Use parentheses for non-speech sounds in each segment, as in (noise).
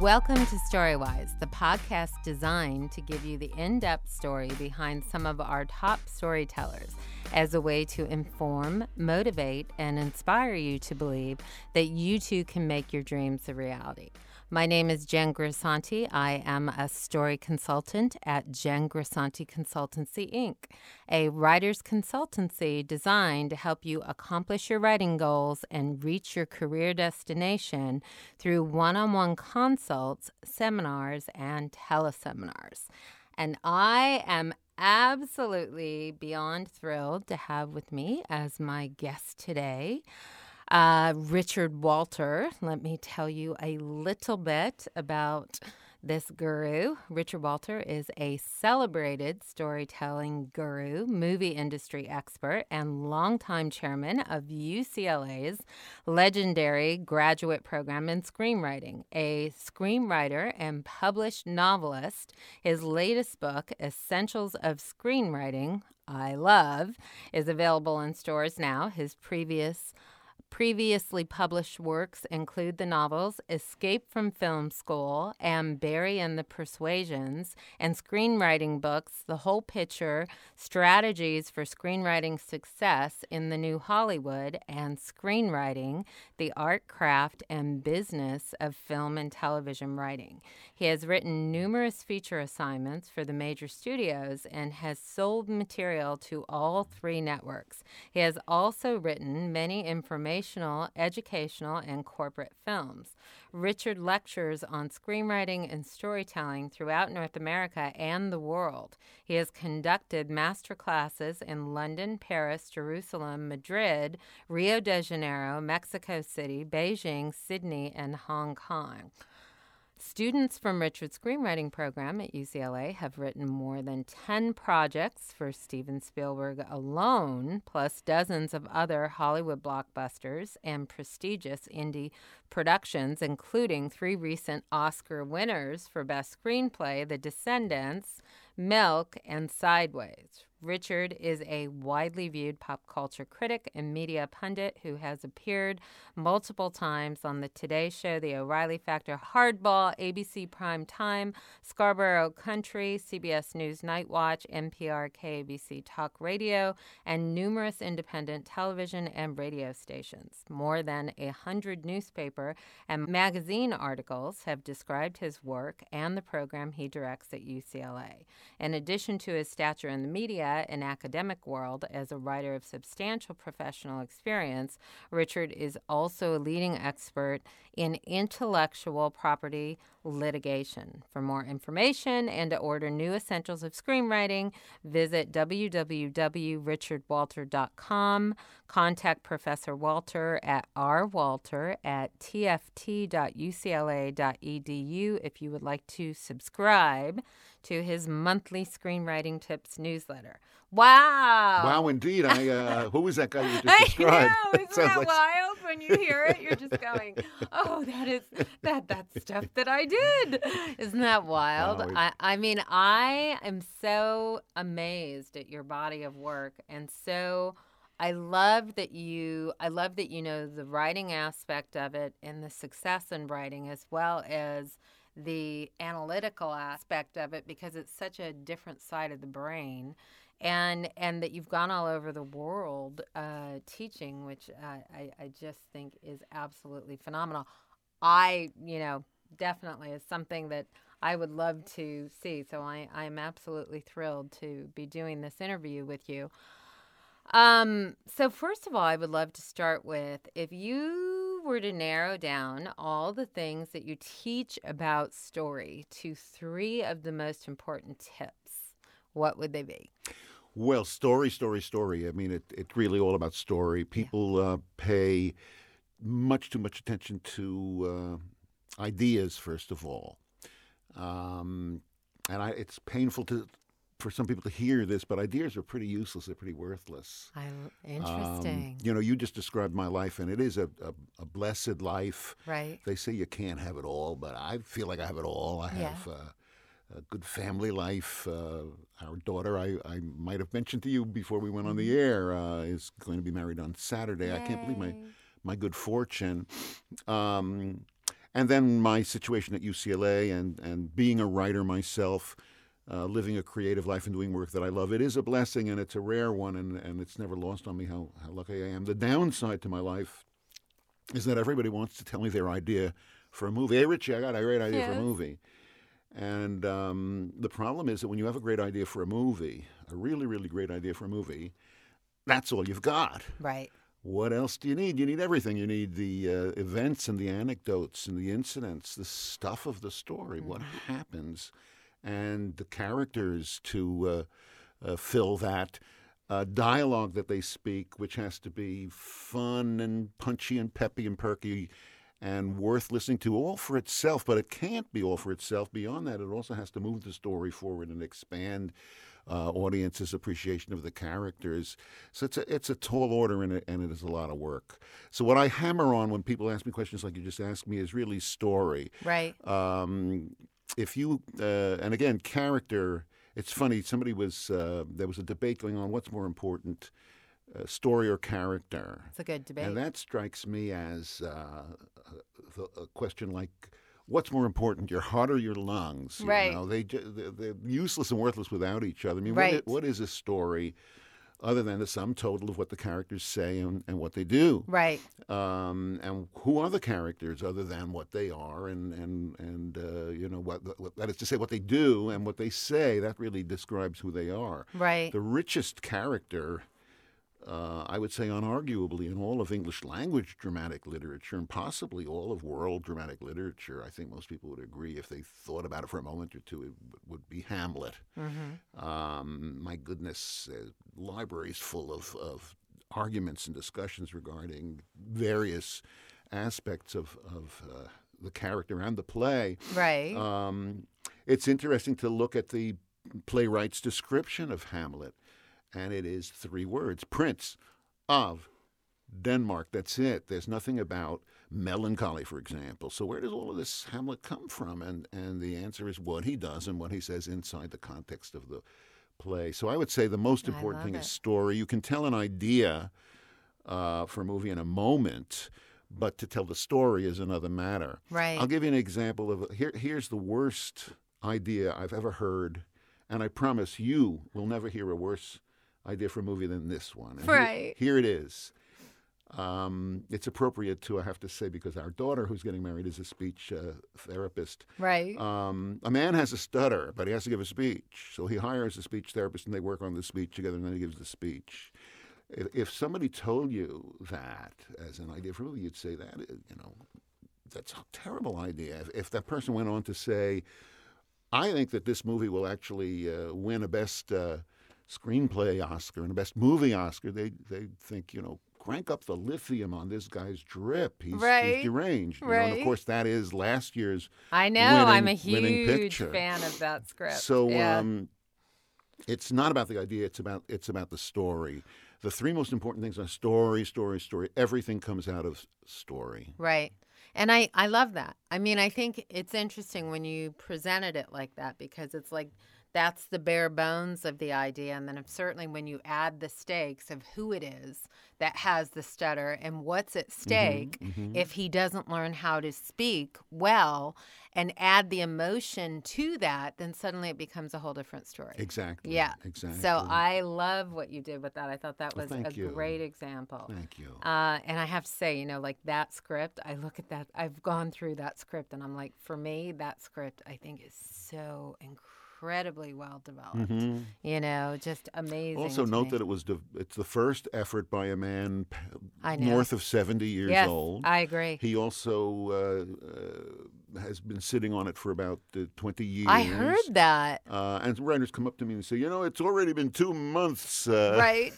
Welcome to Storywise, the podcast designed to give you the in depth story behind some of our top storytellers as a way to inform, motivate, and inspire you to believe that you too can make your dreams a reality. My name is Jen Grisanti. I am a story consultant at Jen Grisanti Consultancy Inc., a writer's consultancy designed to help you accomplish your writing goals and reach your career destination through one on one consults, seminars, and teleseminars. And I am absolutely beyond thrilled to have with me as my guest today uh, Richard Walter. Let me tell you a little bit about this guru. Richard Walter is a celebrated storytelling guru, movie industry expert, and longtime chairman of UCLA's legendary graduate program in screenwriting. A screenwriter and published novelist, his latest book, Essentials of Screenwriting, I Love, is available in stores now. His previous Previously published works include the novels Escape from Film School and Barry and the Persuasions, and screenwriting books The Whole Picture Strategies for Screenwriting Success in the New Hollywood and Screenwriting The Art, Craft, and Business of Film and Television Writing. He has written numerous feature assignments for the major studios and has sold material to all three networks. He has also written many information educational, and corporate films. Richard lectures on screenwriting and storytelling throughout North America and the world. He has conducted master classes in London, Paris, Jerusalem, Madrid, Rio de Janeiro, Mexico City, Beijing, Sydney, and Hong Kong. Students from Richard's screenwriting program at UCLA have written more than 10 projects for Steven Spielberg alone, plus dozens of other Hollywood blockbusters and prestigious indie productions, including three recent Oscar winners for Best Screenplay The Descendants, Milk, and Sideways. Richard is a widely viewed pop culture critic and media pundit who has appeared multiple times on The Today Show, The O'Reilly Factor, Hardball, ABC Prime Time, Scarborough Country, CBS News Night Watch, NPR, KABC Talk Radio, and numerous independent television and radio stations. More than a hundred newspaper and magazine articles have described his work and the program he directs at UCLA. In addition to his stature in the media, and academic world as a writer of substantial professional experience, Richard is also a leading expert in intellectual property litigation. For more information and to order new essentials of screenwriting, visit www.richardwalter.com. Contact Professor Walter at rwalter at tft.ucla.edu if you would like to subscribe to his monthly screenwriting tips newsletter. Wow! Wow, indeed. I uh, (laughs) who was that guy you (laughs) just described? I know. Isn't that like... wild? When you hear it, you're just (laughs) going, "Oh, that is that that's stuff that I did." Isn't that wild? Wow, I I mean, I am so amazed at your body of work, and so. I love that you I love that you know the writing aspect of it and the success in writing as well as the analytical aspect of it because it's such a different side of the brain and and that you've gone all over the world uh, teaching which uh, I, I just think is absolutely phenomenal. I you know definitely is something that i would love to see. So i i'm absolutely thrilled to be doing this interview with you um so first of all i would love to start with if you were to narrow down all the things that you teach about story to three of the most important tips, what would they be? Well, story, story, story. I mean, it, it's really all about story. People uh, pay much too much attention to uh, ideas, first of all. Um, and I, it's painful to for some people to hear this, but ideas are pretty useless. They're pretty worthless. I, interesting. Um, you know, you just described my life, and it is a, a, a, blessed life. Right. They say you can't have it all, but I feel like I have it all. I have yeah. uh, a good family life. Uh, our daughter, I, I might have mentioned to you before we went on the mm-hmm. air, uh, is going to be married on Saturday. Yay. I can't believe my, my good fortune. Um, and then my situation at UCLA and, and being a writer myself, uh, living a creative life and doing work that I love, it is a blessing and it's a rare one, and, and it's never lost on me how, how lucky I am. The downside to my life is that everybody wants to tell me their idea for a movie. Hey, Richie, I got a great idea for a movie. And um, the problem is that when you have a great idea for a movie, a really, really great idea for a movie, that's all you've got. Right. What else do you need? You need everything. You need the uh, events and the anecdotes and the incidents, the stuff of the story, what happens, and the characters to uh, uh, fill that. Uh, dialogue that they speak, which has to be fun and punchy and peppy and perky and worth listening to, all for itself. But it can't be all for itself. Beyond that, it also has to move the story forward and expand uh, audiences' appreciation of the characters. So it's a, it's a tall order and it, and it is a lot of work. So what I hammer on when people ask me questions like you just asked me is really story. Right. Um, if you uh, and again character, it's funny. Somebody was uh, there was a debate going on. What's more important, uh, story or character? It's a good debate. And that strikes me as uh, a, a question like, what's more important, your heart or your lungs? You Right. know, they they're useless and worthless without each other. I mean, Right. what, what is a story other than the sum total of what the characters say and, and what they do? right. Um, and who are the characters other than what they are and and and uh, you know what, what that is to say what they do and what they say that really describes who they are. Right. The richest character, uh, I would say, unarguably, in all of English language dramatic literature and possibly all of world dramatic literature, I think most people would agree if they thought about it for a moment or two, it would, would be Hamlet. Mm-hmm. Um, my goodness, uh, libraries full of, of arguments and discussions regarding various aspects of, of uh, the character and the play. Right. Um, it's interesting to look at the playwright's description of Hamlet, and it is three words Prince of Denmark. That's it. There's nothing about melancholy, for example. So, where does all of this Hamlet come from? And, and the answer is what he does and what he says inside the context of the play. So, I would say the most important thing it. is story. You can tell an idea uh, for a movie in a moment. But to tell the story is another matter. right. I'll give you an example of here. Here's the worst idea I've ever heard, and I promise you will never hear a worse idea for a movie than this one. And here- Right. Here, it is. Um, it's appropriate to, I have to say, because our daughter, who's getting married, is a speech uh, therapist. right. Um, a man has a stutter, but he has to give a speech. So he hires a speech therapist and they work on the speech together and then he gives the speech. If, if somebody told you that as an idea for a movie, you'd say that, uh, you know, that's a terrible idea. If, if that person went on to say, I think that this movie will actually uh, win a best uh, screenplay Oscar and a best movie Oscar, they they think you know crank up the lithium on this guy's drip. He's, Right. he's deranged. You know, and of course, that is last year's I know. I'm a winning- winning huge fan of that script. so yeah. um, it's not about the idea. It's about it's about the story. The three most important things are story, story, story. Everything comes out of story. Right. And I, I love that. I mean, I think it's interesting when you presented it like that because it's like that's the bare bones of the idea. And then certainly when you add the stakes of who it is that has the stutter and what's at stake, mhm. if he doesn't learn how to speak well and add the emotion to that, then suddenly it becomes a whole different story. Exactly. Yeah. Exactly. So I love what you did with that. I thought that Well, was a you. great example. Thank you. Uh, and I have to say, you know, like that script, I look at that, I've gone through that script and I'm like, for me, that script I think is so incredibly well developed. Mhm. You know, just amazing. Also, note me. that it was de- it's the first effort by a man north of seventy years yes, old. I agree. He also uh, uh, has been sitting on it for about uh, twenty years. I heard that. Uh, and writers come up to me and say, you know, it's already been two months. Uh, right.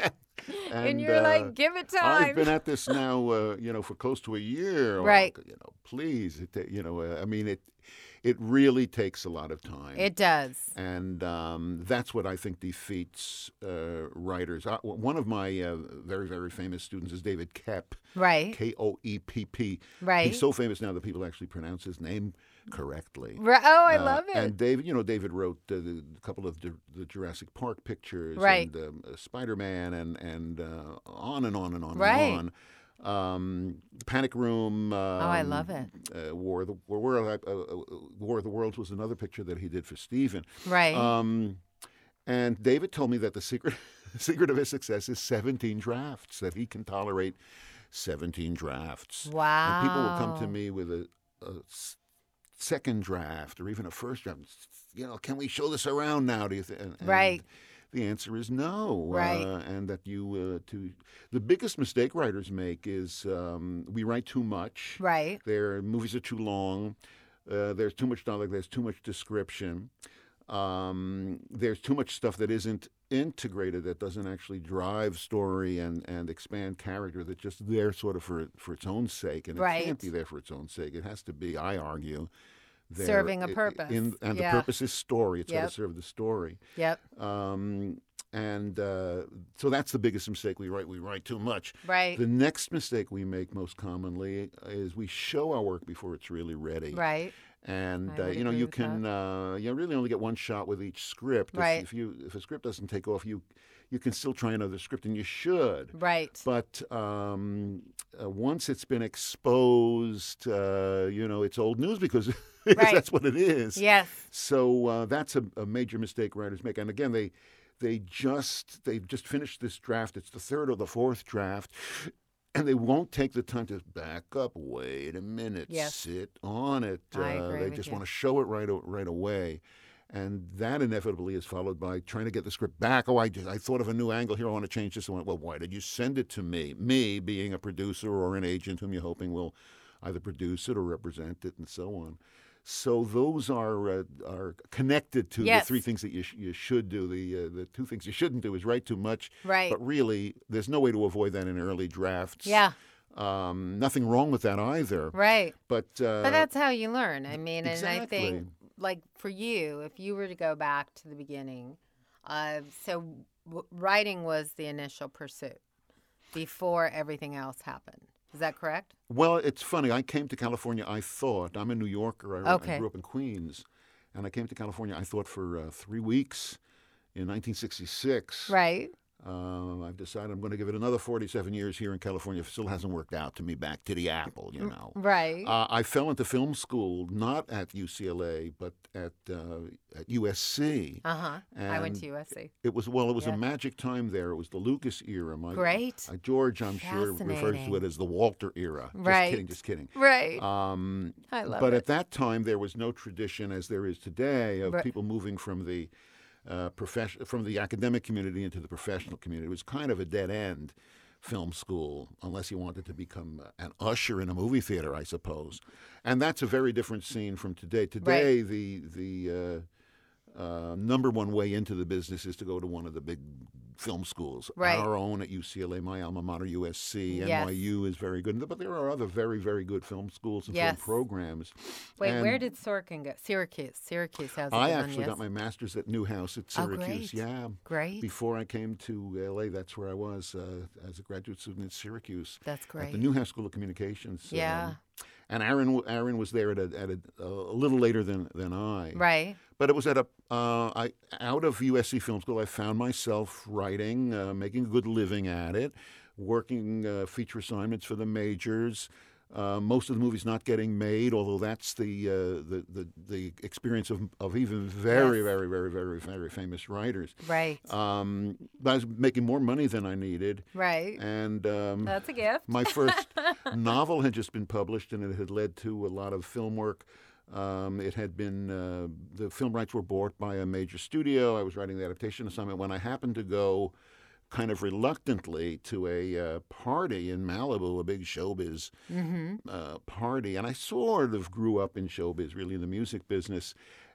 (laughs) and, you're uh, like, give it time. I've been at this (laughs) now, uh, you know, for close to a year. Right. You know, please, it, you know, uh, I mean, it, it really takes a lot of time. it does. and um, that's what I think defeats uh, writers. Uh, one of my uh, very, very famous students is David Koepp, Right. K O E P P. Right. He's so famous now that people actually pronounce his name correctly. Right. Oh, I Uh, love it. And David, you know, David wrote uh, the, a couple of the, the Jurassic Park pictures, Right. and um, uh, Spider Man, and and uh, on and on and on Right. and on. Um, Panic Room. Um, oh, I love it. Uh, War of the War, uh, uh, War of the Worlds was another picture that he did for Steven. Right. Um, and David told me that the secret (laughs) secret of his success is 17 drafts that he can tolerate 17 drafts. wow. And people will come to me with a second draft or even a first draft. You know, can we show this around now? Do you think? Right. The answer is no. Right. Uh, and that you uh, to the biggest mistake writers make is um, we write too much. Right. Their movies are too long. Uh, there's too much dialogue. There's too much description. Um, there's too much stuff that isn't integrated that doesn't actually drive story and, and expand character. That's just there sort of for for its own sake, and it Right. can't be there for its own sake. It has to be, I argue, there Serving a purpose. In, and Yeah. the purpose is story. It's got to serve the story. Yep. Um, and uh, so that's the biggest mistake we write. We write too much. Right. The next mistake we make most commonly is we show our work before it's really ready. right. And uh, you know you can uh, you really only get one shot with each script. If- Right. If, you if a script doesn't take off, you you can still try another script, and you should. Right. But um, uh, once it's been exposed, uh, you know it's old news because, (laughs) Right. that's what it is. Yes. So uh, that's a, a major mistake writers make. And again, they they just they've just finished this draft. It's the third or the fourth draft, and they won't take the time to back up. Wait a minute, Yes. sit on it. I uh, agree they with just you. want to show it right right away. And that inevitably is followed by trying to get the script back. Oh, I, I thought of a new angle here. I want to change this. I went, well, why did you send it to me? Me being a producer or an agent whom you're hoping will either produce it or represent it, and so on. So those are uh, are connected to Yes. the three things that you, sh- you should do. The uh, the two things you shouldn't do is write too much. Right. But really, there's no way to avoid that in early drafts. Yeah. Um, nothing wrong with that either. Right. But uh, But that's how you learn. I mean, and I think, like for you, if you were to go back to the beginning, uh, so w- writing was the initial pursuit before everything else happened. Is that correct? Well, it's funny. I came to California. I thought I'm a New Yorker. I, I Okay. grew up in Queens, and I came to California. I thought for uh, three weeks in 1966. Right. Um, I've decided I'm going to give it another 47 years here in California. It still hasn't worked out to me back to the apple, you know. Right. Uh, I fell into film school not at UCLA but at uh, at USC. Uh huh. I went to USC. It was well, it was Yeah. a magic time there. It was the Lucas era. My, Great. uh, George, I'm sure, refers to it as the Walter era. Right. Just kidding, just kidding. Right. Um, I love but it. at that time, there was no tradition as there is today of Right. people moving from the uh, profession from the academic community into the professional community. It was kind of a dead end film school unless you wanted to become an usher in a movie theater, I suppose. And that's a very different scene from today. Today, the the uh, uh, number one way into the business is to go to one of the big film schools. Right. Our own at UCLA, my alma mater, USC, Yes. NYU is very good, but there are other very, very good film schools and Yes. film programs. Wait, where did Sorkin go? Syracuse. Syracuse has I actually got my master's at Newhouse at Oh, Syracuse. great. Yeah. Great. Before I came to LA, that's where I was uh, as a graduate student at Syracuse That's great. at the Newhouse School of Communications. Yeah. Um, and Aaron, Aaron was there at a, at a, a little later than, than I. right. But it was at a uh, I out of USC Film School. I found myself writing, uh, making a good living at it, working uh, feature assignments for the majors. Uh, most of the movies not getting made, although that's the uh, the, the the experience of of even very Yes. very very very very famous writers. Right. Um, but I was making more money than I needed, right. and um, That's a gift. my first (laughs) novel had just been published, and it had led to a lot of film work. Um, it had been uh, the film rights were bought by a major studio. I was writing the adaptation assignment when I happened to go, kind of reluctantly, to a uh, party in Malibu, a big showbiz mm-hmm. uh, party, and I sort of grew up in showbiz, really in the music business.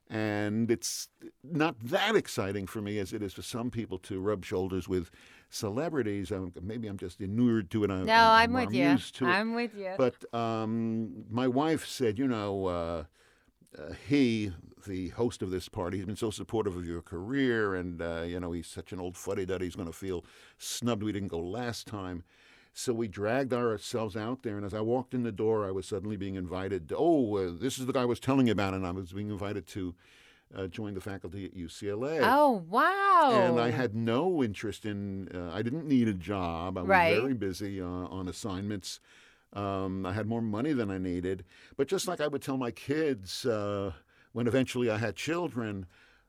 And it's not that exciting for me as it is for some people to rub shoulders with celebrities. Um, maybe I'm just inured to it. I'm, No, I'm, I'm with you. I'm with you. But um, my wife said, you know, uh, uh, he, the host of this party, he's been so supportive of your career, and uh, you know, he's such an old fuddy duddy. He's going to feel snubbed. We didn't go last time. So we dragged ourselves out there, and as I walked in the door, I was suddenly being invited. Oh, uh, this is the guy I was telling you about, and I was being invited to uh, joined the faculty at UCLA. Oh, wow. And I had no interest in, uh, I didn't need a job. I was Right. very busy uh, on assignments. Um, I had more money than I needed. But just like I would tell my kids uh, when eventually I had children,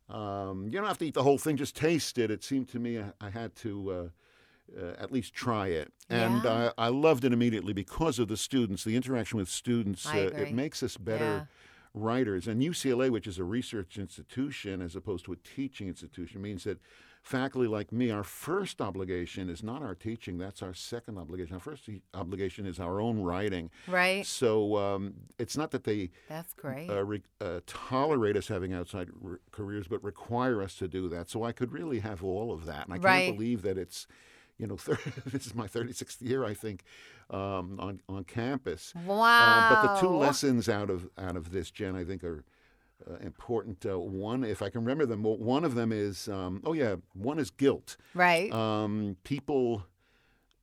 um, you don't have to eat the whole thing, just taste it. It seemed to me I, I had to. Uh, uh, at least try it. And Yeah. I, I loved it immediately because of the students, the interaction with students. Uh, it makes us better writers. And UCLA, which is a research institution as opposed to a teaching institution, means that faculty like me, our first obligation is not our teaching, that's our second obligation. Our first obligation is our own writing. Right. So um, it's not that they That's great. uh, re- uh, tolerate us having outside re- careers, but require us to do that. So I could really have all of that. And I Right. can't believe that it's, you know, (laughs) thir- this is my 36th year, I think, um, on, on campus. wow. Uh, but the two lessons out of out of this, Jen, I think are uh, important. Uh, one, if I can remember them, well, one of them is um, oh yeah, one is guilt. Right. Um, people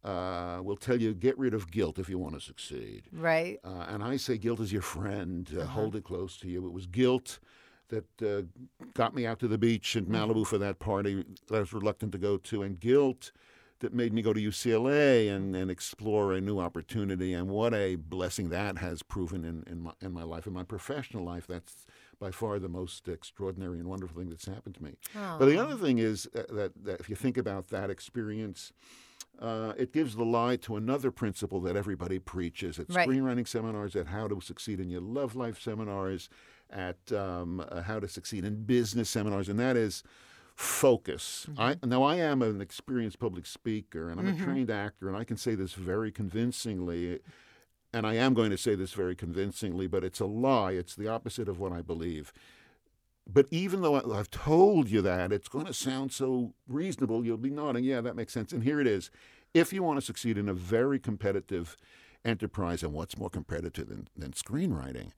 uh, will tell you get rid of guilt if you want to succeed, right. uh, and I say guilt is your friend. Uh, Uh-huh. Hold it close to you. It was guilt. That uh, got me out to the beach in Mm-hmm. Malibu for that party that I was reluctant to go to, and guilt that made me go to UCLA and, and explore a new opportunity. And what a blessing that has proven in, in, my, in my life. In my professional life, that's by far the most extraordinary and wonderful thing that's happened to me. But the other thing is uh, that, that if you think about that experience, uh, it gives the lie to another principle that everybody preaches at Right. screenwriting seminars, at how to succeed in your love life seminars, at um, uh, how to succeed in business seminars, and that is focus. I, now, I am an experienced public speaker and I'm a trained actor, and I can say this very convincingly. And I am going to say this very convincingly, but it's a lie. It's the opposite of what I believe. But even though I've told you that, it's going to sound so reasonable, you'll be nodding, yeah, that makes sense. And here it is. If you want to succeed in a very competitive enterprise, and what's more competitive than, than screenwriting,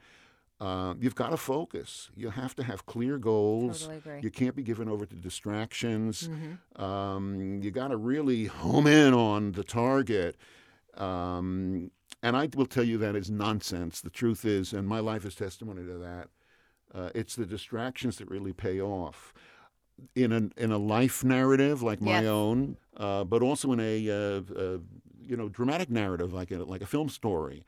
uh, you've got to focus. You have to have clear goals. Totally agree. You can't be given over to distractions. Mm-hmm. Um, you got to really home in on the target. Um, and I will tell you that is nonsense. The truth is, and my life is testimony to that. Uh, it's the distractions that really pay off in a in a life narrative like my Yes. own, uh, but also in a uh, uh, you know dramatic narrative like a like a film story.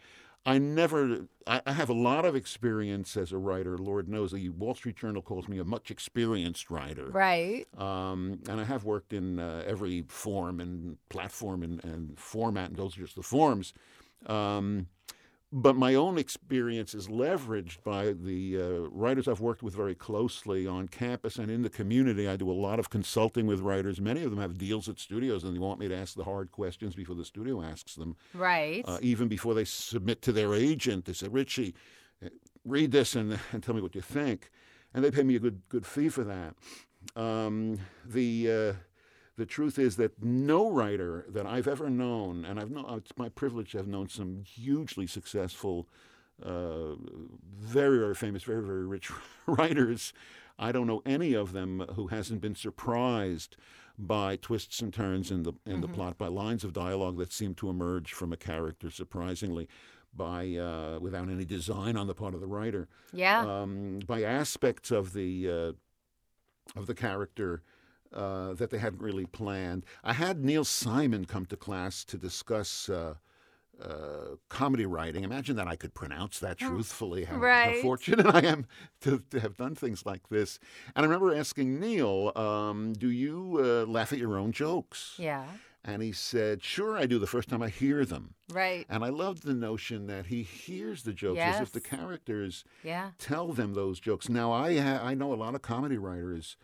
I never. I, I have a lot of experience as a writer. Lord knows, the Wall Street Journal calls me a much experienced writer. Right. Um, and I have worked in uh, every form and platform and, and format, and those are just the forms. Um, but my own experience is leveraged by the uh, writers I've worked with very closely on campus and in the community. I do a lot of consulting with writers. Many of them have deals at studios and they want me to ask the hard questions before the studio asks them Right. uh, even before they submit to their agent. They say, Richie, uh, read this and, (laughs) and tell me what you think. And they pay me a good good fee for that. Um, the uh, the truth is that no writer that I've ever known, and I've known, it's my privilege to have known some hugely successful, uh, very very famous, very very rich (laughs) writers. I don't know any of them who hasn't been surprised by twists and turns in the in the plot, by lines of dialogue that seem to emerge from a character surprisingly, by uh, without any design on the part of the writer, yeah. um, by aspects of the uh, of the character. Uh, that they hadn't really planned. I had Neil Simon come to class to discuss uh, uh, comedy writing. Imagine that I could pronounce that truthfully. How, how fortunate (laughs) I am to, to have done things like this. And I remember asking Neil, um, "Do you uh, laugh at your own jokes?" yeah. And he said, "Sure, I do. The first time I hear them." Right. And I loved the notion that he hears the jokes as if the characters Yeah. tell them those jokes. Now, I ha- I know a lot of comedy writers.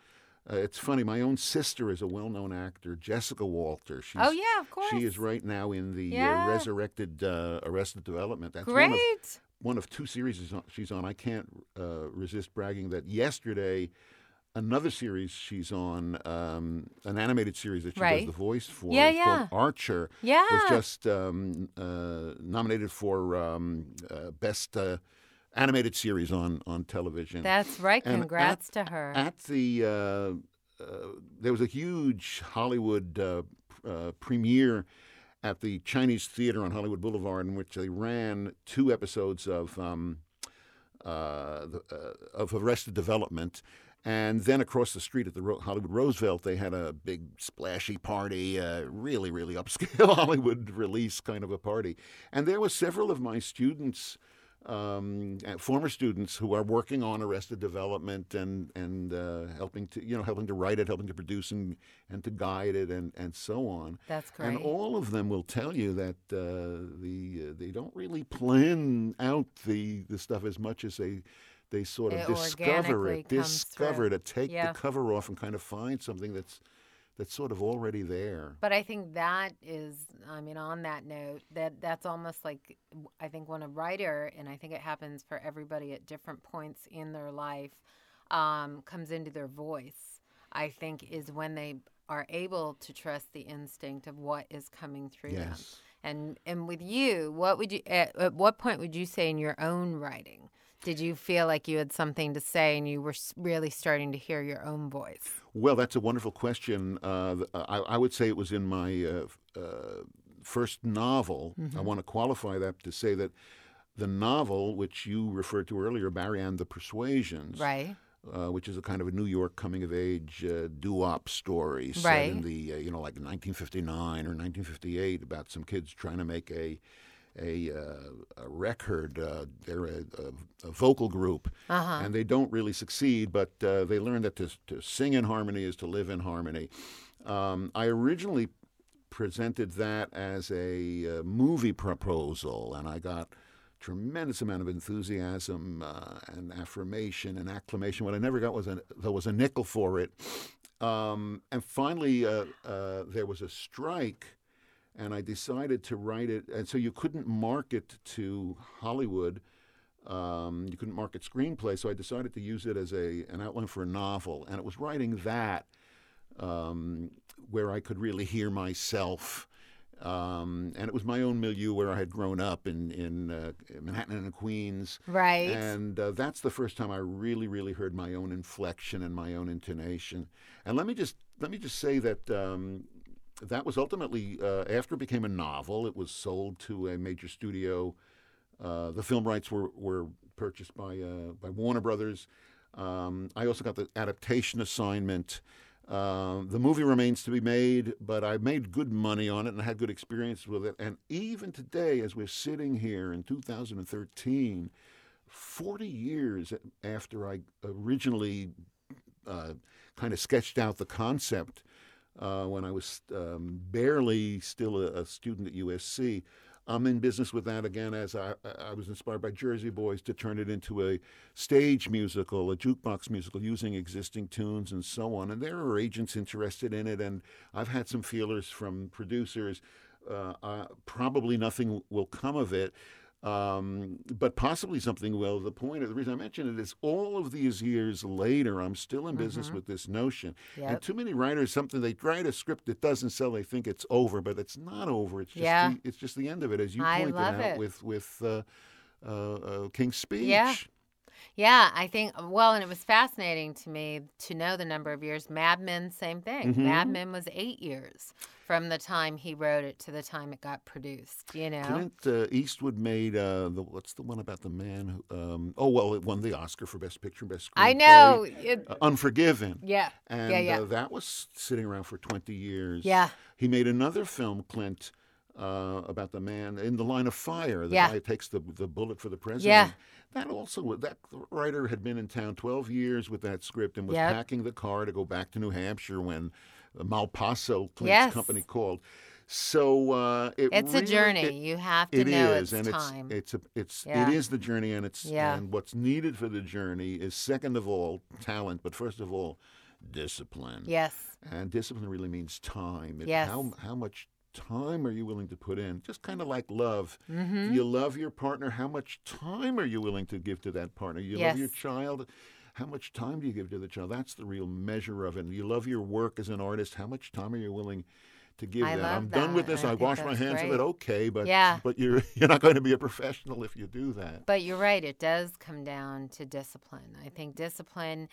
Uh, it's funny. My own sister is a well-known actor, Jessica Walter. She's, oh yeah. Of course. She is right now in the Yeah. uh, resurrected uh, Arrested Development. That's Great. one of one of two series she's on- I can't uh, resist bragging that yesterday, another series she's on, um, an animated series that she Right. does the voice for, Yeah, yeah. Archer yeah. was just um, uh, nominated for um, uh, best uh, animated series on on television. That's right. And Congrats to her. At the uh, uh, there was a huge Hollywood uh, uh, premiere at the Chinese Theater on Hollywood Boulevard, in which they ran two episodes of um, uh, the, uh, of Arrested Development. And then across the street at the Ro- Hollywood Roosevelt, they had a big splashy party, uh, really, really upscale (laughs) Hollywood release kind of a party. And there were several of my students, um, uh, former students, who are working on Arrested Development and and uh, helping to you know helping to write it, helping to produce and and to guide it and and so on. That's great. And all of them will tell you that uh, the uh, they don't really plan out the the stuff as much as they they sort of It discover it, discover through. to take Yeah. the cover off and kind of find something that's that's sort of already there. But I think that is, I mean, on that note, that that's almost like I think when a writer, and I think it happens for everybody at different points in their life, um, comes into their voice. I think is when they are able to trust the instinct of what is coming through them. Yes. And and with you, what would you at, at what point would you say in your own writing did you feel like you had something to say and you were really starting to hear your own voice? Well, that's a wonderful question. Uh, I, I would say it was in my uh, uh, first novel. I want to qualify that to say that the novel, which you referred to earlier, Barry and the Persuasions, Right. uh, which is a kind of a New York coming of age uh, doo-wop story set Right. in the uh, you know like 1959 or 1958 about some kids trying to make a a, uh, a record. Uh, they're a, a, vocal group, Uh-huh. and they don't really succeed, but uh, they learn that to, to sing in harmony is to live in harmony. Um, I originally presented that as a uh, movie proposal, and I got tremendous amount of enthusiasm uh, and affirmation and acclamation. What I never got was a there was a nickel for it. Um, and finally, uh, uh, there was a strike, and I decided to write it. And so you couldn't market to Hollywood. Um, you couldn't market screenplay, so I decided to use it as a an outline for a novel. And it was writing that um, where I could really hear myself. Um, and it was my own milieu where I had grown up in in uh, Manhattan and Queens, Right. and uh, that's the first time I really, really heard my own inflection and my own intonation. And let me just let me just say that um, that was ultimately uh, after it became a novel. It was sold to a major studio. Uh, the film rights were, were purchased by uh, by Warner Brothers. Um, I also got the adaptation assignment. Uh, the movie remains to be made, but I made good money on it and had good experience with it. And even today, as we're sitting here in 2013, 40 years after I originally uh, kind of sketched out the concept uh, when I was um, barely still a, a student at USC. I'm in business with that again as I, I was inspired by Jersey Boys to turn it into a stage musical, a jukebox musical using existing tunes and so on. And there are agents interested in it, and I've had some feelers from producers. Uh, uh, probably nothing will come of it, um, but possibly something well The point, of the reason I mention it is all of these years later, I'm still in business with this notion. And too many writers, something they write a script that doesn't sell, they think it's over, but it's not over. It's just Yeah. the, it's just the end of it, as you pointed out it. with with uh, uh, uh, King's Speech. Yeah. Yeah, I think, well, and it was fascinating to me to know the number of years. Mad Men, same thing. Mm-hmm. Mad Men was eight years from the time he wrote it to the time it got produced, you know? Clint uh, Eastwood made uh, the what's the one about the man who? Um, oh well, it won the Oscar for Best Picture, Best Screenplay. I know. It, Uh, Unforgiven. yeah. And yeah, yeah. Uh, that was sitting around for 20 years. Yeah. He made another film, Clint, uh, about the man in the line of fire. The Yeah. guy who takes the, the bullet for the president. Yeah. That also, that writer had been in town 12 years with that script and was Yep. packing the car to go back to New Hampshire when Malpaso, Clint's Yes. company, called. So uh, it It's a journey. it- you have to it know is, it's and time. it's it's a, it's Yeah. it is the journey, and it's Yeah. and what's needed for the journey is second of all talent, but first of all discipline. yes. And discipline really means time. It- Yes. How how much time are you willing to put in? Just kind of like love. Mm-hmm. Do you love your partner? How much time are you willing to give to that partner? You love your child. How much time do you give to the child? That's the real measure of it. You love your work as an artist. How much time are you willing to give I that? love I'm done with this. I I, wash my hands of it. Okay, but Yeah. but you're (laughs) you're not going to be a professional if you do that. But you're right. It does come down to discipline. I think discipline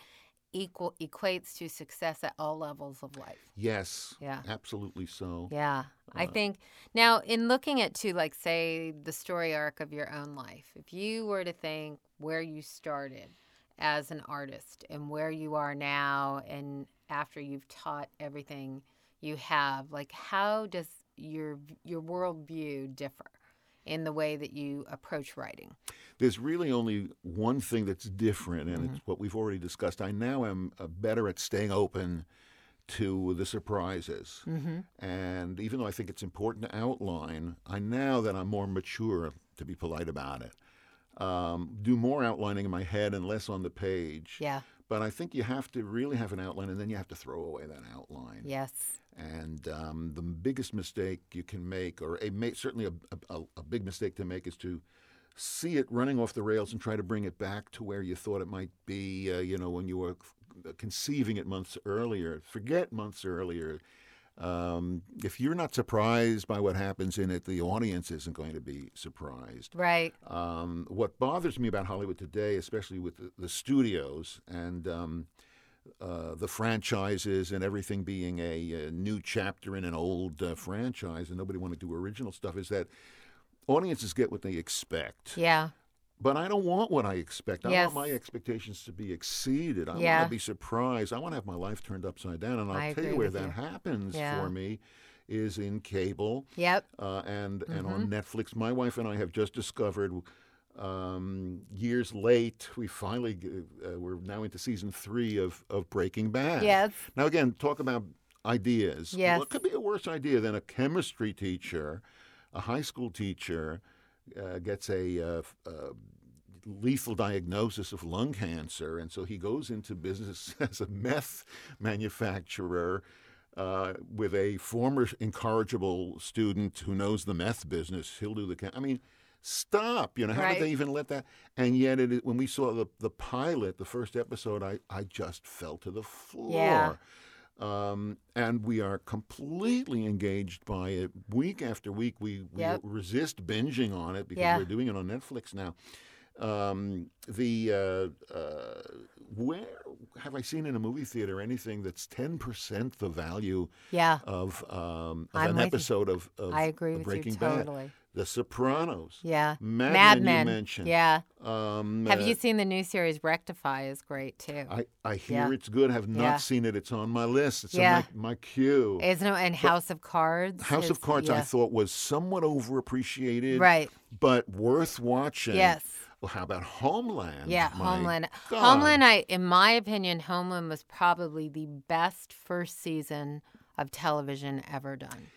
equal equates to success at all levels of life. Yes. Yeah. Absolutely so. Yeah. I Uh, think now in looking at to like say the story arc of your own life, if you were to think where you started as an artist and where you are now and after you've taught everything you have like how does your your worldview differ in the way that you approach writing there's really only one thing that's different and mm-hmm. it's what we've already discussed i now am uh, better at staying open to the surprises mm-hmm. and even though i think it's important to outline i now that i'm more mature to be polite about it um, do more outlining in my head and less on the page. Yeah. But I think you have to really have an outline, and then you have to throw away that outline. Yes. And um, the biggest mistake you can make, or a, certainly a, a, a, big mistake to make, is to see it running off the rails and try to bring it back to where you thought it might be. Uh, you know, when you were conceiving it months earlier. Forget months earlier. Um, if you're not surprised by what happens in it, the audience isn't going to be surprised. Right. Um, what bothers me about Hollywood today, especially with the, the studios and um, uh, the franchises and everything being a, a, new chapter in an old uh, franchise, and nobody want to do original stuff, is that audiences get what they expect. Yeah. But I don't want what I expect. I yes. want my expectations to be exceeded. I yeah. want to be surprised. I want to have my life turned upside down. And I'll I tell you where that you. happens yeah. for me is in cable. Yep. Uh, and mm-hmm. and on mm-hmm. Netflix. My wife and I have just discovered. Um, years late, we finally uh, we're now into season three of of Breaking Bad. Yes. Now again, talk about ideas. Yes. What could be a worse idea than a chemistry teacher, a high school teacher, uh, gets a uh, uh, lethal diagnosis of lung cancer, and so he goes into business (laughs) as a meth manufacturer. Uh, with a former incorrigible student who knows the meth business, he'll do the. I mean, stop. You know, how right. did they even let that? And yet, it, when we saw the the pilot, the first episode, I I just fell to the floor. Yeah. Um, and we are completely engaged by it week after week. We, we yep. resist binging on it because yeah. we're doing it on Netflix now. Um, the uh, uh, where have I seen in a movie theater anything that's ten percent the value yeah. of, um, of an episode of, of, I agree Breaking you totally. Bad? The Sopranos. Yeah. Mad, Mad Men. You mentioned. Yeah. Um, have uh, you seen the new series Rectify? Is great too. I, I hear Yeah. it's good. Have not Yeah. seen it. It's on my list. It's Yeah. on my, my queue. Isn't it? And House of Cards. House is- of Cards, I thought was somewhat overappreciated, Right. but worth watching. Yes. Well, how about Homeland? Yeah, My Homeland. God. Homeland, I, in my opinion, Homeland was probably the best first season of television ever done.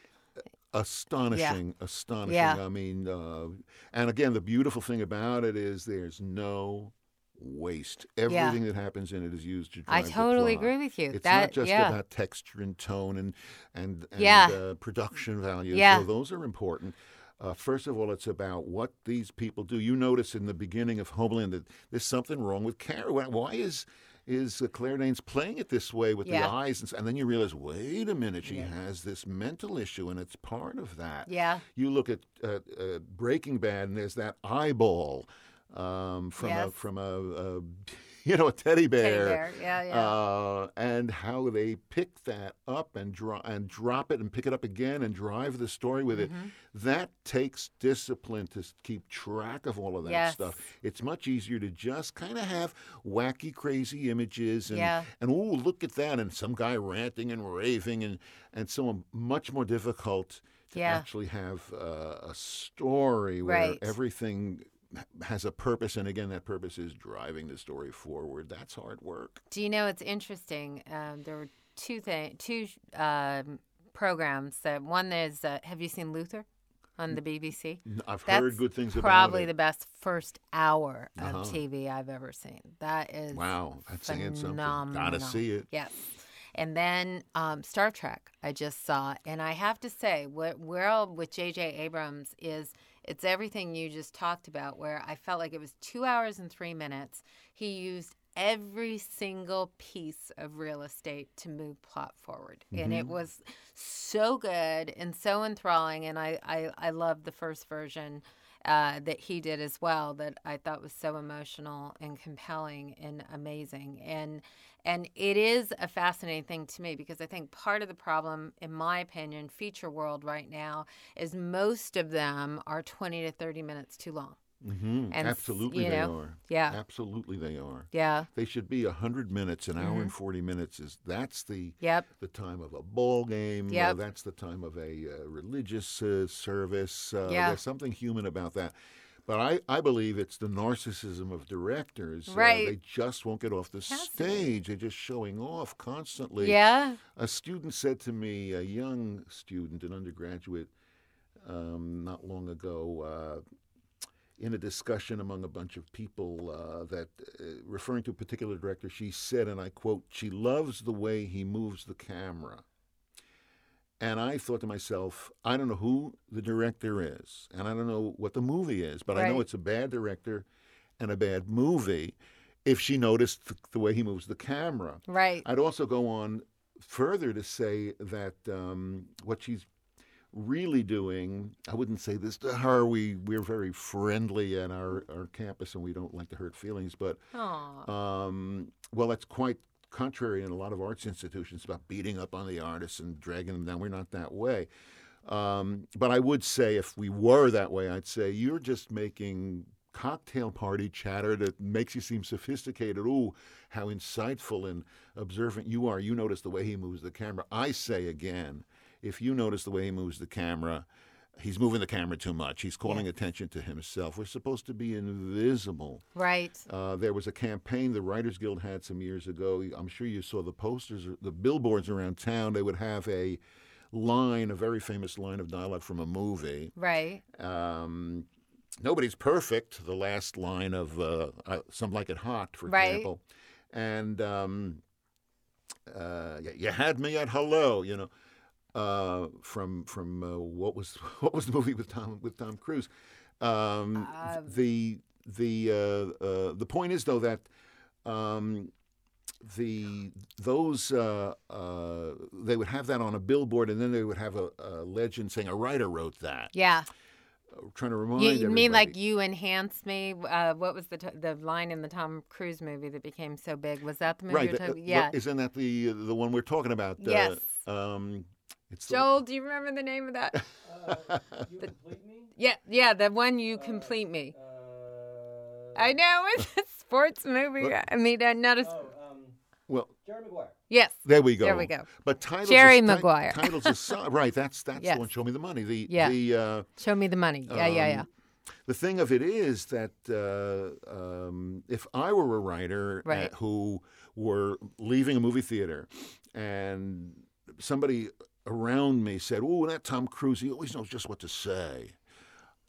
Astonishing, astonishing. Yeah. I mean, uh, and again, the beautiful thing about it is there's no waste. Everything that happens in it is used to drive I totally agree with you. It's that not just yeah, about texture and tone and and, and Yeah. uh, production values. Yeah. So those are important. Uh, first of all, it's about what these people do. You notice in the beginning of Homeland that there's something wrong with Carrie. Why is is uh, Claire Danes playing it this way with the eyes? And, and then you realize, wait a minute, she Yeah. has this mental issue, and it's part of that. yeah, You look at uh, uh, Breaking Bad, and there's that eyeball um, from a from a, a (laughs) you know a teddy bear, bear. Yeah, yeah. Uh, and how they pick that up and dro- and drop it and pick it up again and drive the story with Mm-hmm. it. That takes discipline to keep track of all of that Yes. stuff. It's much easier to just kind of have wacky, crazy images and Yeah. and oh look at that and some guy ranting and raving and and so much more difficult to Yeah. actually have uh, a story where Right. everything has a purpose and again that purpose is driving the story forward that's hard work Do you know it's interesting? Um, there were two thing, two um, programs. That one is uh, Have you seen Luther on the BBC? I've That's heard good things about Probably it the best first hour of Uh-huh. TV I've ever seen. That is wow that's saying something gotta see it Yes. And then um, Star Trek, I just saw. And I have to say, what we're with J.J. Abrams is it's everything you just talked about, where I felt like it was two hours and three minutes. He used every single piece of real estate to move plot forward. And it was so good and so enthralling. And I, I, I loved the first version uh, that he did as well that I thought was so emotional and compelling and amazing. And and it is a fascinating thing to me because I think part of the problem, in my opinion, feature world right now is most of them are 20 to 30 minutes too long. hmm And Absolutely, you they are. yeah. Absolutely, they are. Yeah. They should be hundred minutes, an Mm-hmm. hour and forty minutes. Is that's the Yep. the time of a ball game? uh, that's the time of a uh, religious uh, service. Uh, Yeah. There's something human about that. But I, I believe it's the narcissism of directors. Uh, Right. they just won't get off the stage. They're just showing off constantly. Yeah. A student said to me, a young student, an undergraduate, um, not long ago, uh, in a discussion among a bunch of people, uh, that uh, referring to a particular director, she said, and I quote, she loves the way he moves the camera. And I thought to myself, I don't know who the director is, and I don't know what the movie is, but I know it's a bad director and a bad movie if she noticed th- the way he moves the camera. Right. I'd also go on further to say that um, what she's really doing, I wouldn't say this to her. We we're very friendly at our, our campus, and we don't like to hurt feelings. But um, well, that's quite contrary in a lot of arts institutions about beating up on the artists and dragging them down. We're not that way. Um, but I would say if we were that way, I'd say you're just making cocktail party chatter that makes you seem sophisticated. Ooh, how insightful and observant you are. You notice the way he moves the camera. I say again, if you notice the way he moves the camera, he's moving the camera too much. He's calling attention to himself. We're supposed to be invisible. Right. Uh, there was a campaign the Writers Guild had some years ago. I'm sure you saw the posters, the billboards around town. They would have a line, a very famous line of dialogue from a movie. Right. Um, Nobody's perfect. The last line of uh, uh, "Some Like It Hot," for Right. example, and um, uh, you had me at hello. You know, uh, from from uh, what was (laughs) what was the movie with Tom with Tom Cruise? Um, Uh, the the uh, uh, the point is though that um, the those uh, uh, they would have that on a billboard and then they would have a, a legend saying a writer wrote that. Yeah. Uh, trying to remind You, you mean like you enhance me? Uh, what was the t- the line in the Tom Cruise movie that became so big? Was that the movie right? the- talking? Yeah. isn't that the the one we're talking about? Yes. um, it's the- Joel, do you remember the name of that? (laughs) Uh, you complete me? yeah, yeah, the one you complete me. Uh, I know (laughs) it's a sports movie. What? I mean, uh, not a. s- Oh, um, well, Jerry Maguire. Yes. there we go. There we go. But titles Jerry is, ti- Maguire. (laughs) titles aside, right? That's that's Yes. the one. Show me the money. The Yeah. the uh, Show me the money. Yeah, yeah, yeah. Um, The thing of it is that uh, um, if I were a writer uh, Right. who were leaving a movie theater and somebody around me said, "Oh, that Tom Cruise, he always knows just what to say,"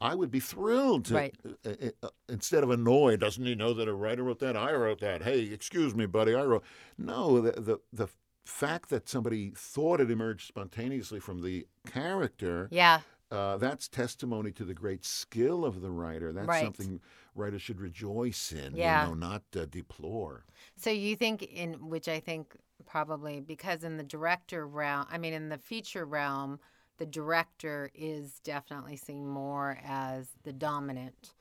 I would be thrilled to. Right. uh, uh, uh, instead of annoyed, doesn't he know that a writer wrote that? I wrote that. Hey, excuse me, buddy, I wrote. No, the the, the fact that somebody thought it emerged spontaneously from the character Yeah. uh, that's testimony to the great skill of the writer. That's Right. something writers should rejoice in, Yeah. you know, not uh, deplore. So you think in which I think probably because in the director realm, I mean in the feature realm, the director is definitely seen more as the dominant.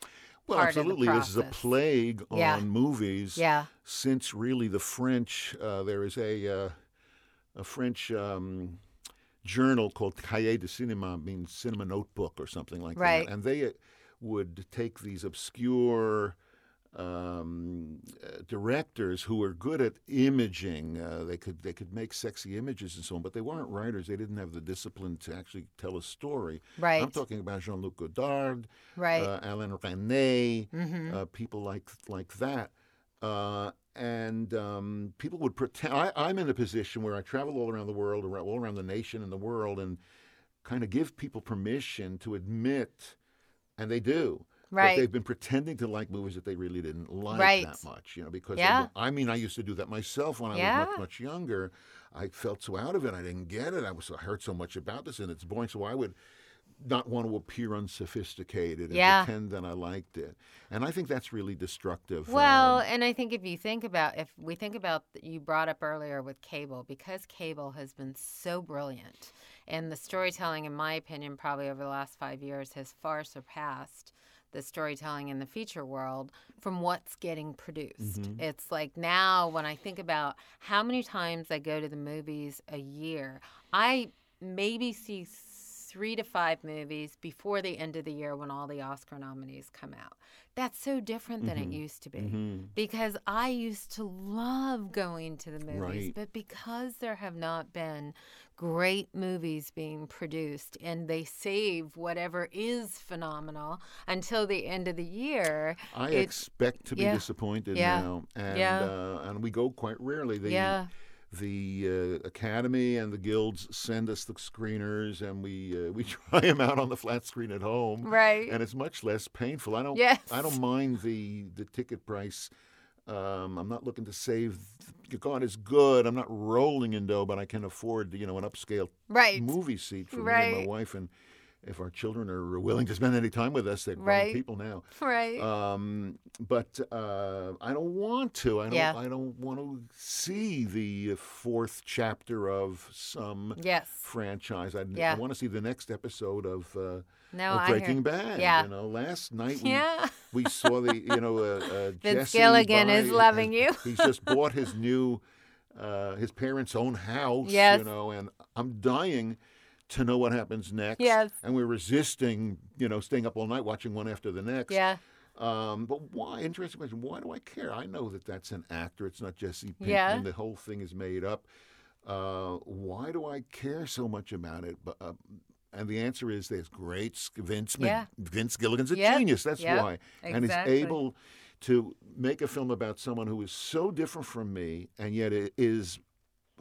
Well, part of the absolutely. This is a plague Yeah. on movies Yeah. since really the French. Uh, there is a uh, a French um, journal called Cahiers de Cinéma, means cinema notebook or something like Right. that, and they uh, would take these obscure. Um, uh, directors who were good at imaging, uh, they could they could make sexy images and so on, but they weren't writers. They didn't have the discipline to actually tell a story. Right. I'm talking about Jean-Luc Godard, right. uh, Alain Resnais, mm-hmm. uh, people like like that. Uh, and um, people would pretend. I, I'm in a position where I travel all around the world, around, all around the nation and the world, and kind of give people permission to admit, and they do, right. they've been pretending to like movies that they really didn't like Right. that much. You know, because Yeah. I, I mean, I used to do that myself when I Yeah. was much much younger. I felt so out of it. I didn't get it. I was I heard so much about this, and it's boring. So I would not want to appear unsophisticated and Yeah. pretend that I liked it. And I think that's really destructive. Well, um, and I think if you think about if we think about you brought up earlier with cable because cable has been so brilliant and the storytelling in my opinion probably over the last 5 years has far surpassed the storytelling in the feature world from what's getting produced. Mhm. It's like now when I think about how many times I go to the movies a year, I maybe see three to five movies before the end of the year when all the Oscar nominees come out. That's so different than Mm-hmm. it used to be because I used to love going to the movies, Right. but because there have not been great movies being produced and they save whatever is phenomenal until the end of the year. I it- expect to be yeah. disappointed Yeah. now, and Yeah. uh, and we go quite rarely. The, Yeah. The uh, Academy and the guilds send us the screeners, and we uh, (laughs) we try them out on the flat screen at home, Right. and it's much less painful. I don't Yes. I don't mind the the ticket price. Um, I'm not looking to save. God is good. I'm not rolling in dough, but I can afford you know an upscale Right. movie seat for me and my wife, and if our children are willing to spend any time with us, they're grown Right. people now. (laughs) Right. Um, but uh, I don't want to. I don't. Yeah. I don't want to see the fourth chapter of some yes. franchise. I, Yeah. I want to see the next episode of, uh, No, of Breaking Bad. Yeah. You know, last night we, Yeah. we saw the. You know, uh, uh, (laughs) Vince Jesse Gilligan is loving you. (laughs) he's just bought (laughs) his new, uh, his parents' own house. Yes. You know, and I'm dying. To know what happens next, Yes. and we're resisting, you know, staying up all night watching one after the next. Yeah. Um, but why? Interesting question. Why do I care? I know that that's an actor. It's not Jesse Pinkman. Yeah. The whole thing is made up. Uh, why do I care so much about it? But, uh, and the answer is there's great Vince. Yeah. Vince Gilligan's a Yep. genius. That's Yep. why. And he's able to make a film about someone who is so different from me, and yet it is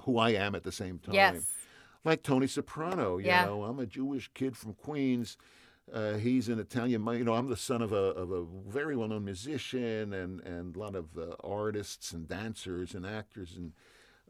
who I am at the same time Yes. like Tony Soprano. You Yeah. know, I'm a Jewish kid from Queens. Uh, he's an Italian. You know, I'm the son of a of a very well known musician and and a lot of uh, artists and dancers and actors and.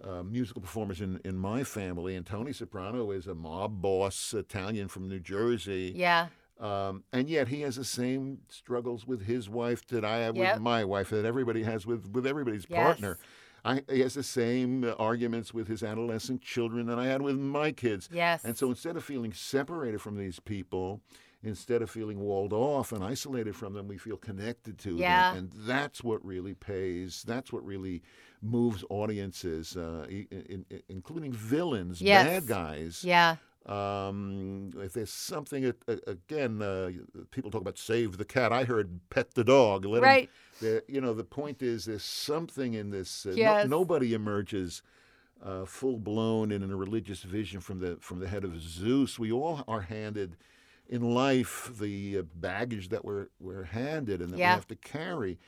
Uh, musical performers in, in my family, and Tony Soprano is a mob boss Italian from New Jersey. Yeah. Um, and yet he has the same struggles with his wife that I have Yep. with my wife, that everybody has with, with everybody's Yes. partner. I, he has the same uh, arguments with his adolescent children that I had with my kids. Yes. And so instead of feeling separated from these people, instead of feeling walled off and isolated from them, we feel connected to Yeah. them. And that's what really pays. That's what really moves audiences, uh, in, in, including villains, Yes. bad guys. Yeah. Um, if there's something, again, uh, people talk about save the cat. I heard pet the dog. Let Right. the- you know, the point is there's something in this. Uh, no- Yes. nobody emerges uh, full blown in a religious vision from the from the head of Zeus. We all are handed in life the uh, baggage that we're we're handed and that Yeah. we have to carry.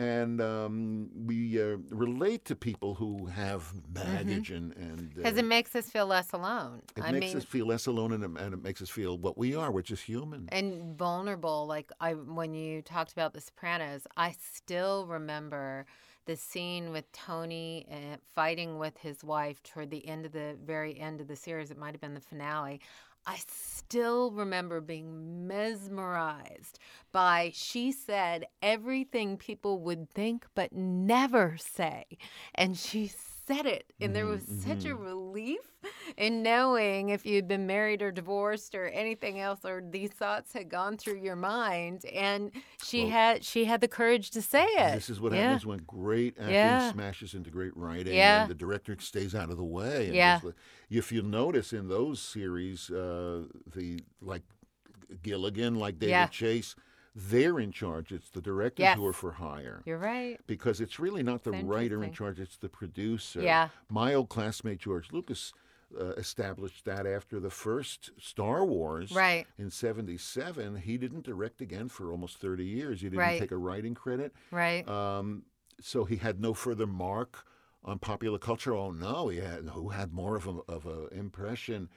And um, we uh, relate to people who have baggage and and Because uh, it makes us feel less alone. it I makes mean, us feel less alone, and it, and it makes us feel what we are, which is human. and vulnerable. Like I, when you talked about The Sopranos, I still remember the scene with Tony uh, fighting with his wife toward the end of the very end of the series. It might have been the finale. I still remember being mesmerized by she said everything people would think but never say. And she said it. And there was such a relief in knowing if you'd been married or divorced or anything else or these thoughts had gone through your mind. And she Well, had she had the courage to say it. This is what yeah. happens when great acting Yeah. smashes into great writing, Yeah. and the director stays out of the way. Yeah. just if you notice in those series, uh, the like Gilligan, like David. Chase, they're in charge. It's the directors Yes. who are for hire. You're right. Because it's really not the writer in charge; it's the producer. Yeah. My old classmate George Lucas uh, established that after the first Star Wars, Right. in '77, he didn't direct again for almost 30 years. He didn't Right. take a writing credit. Right. Um, so he had no further mark on popular culture. Oh no, he had who had more of a of a impression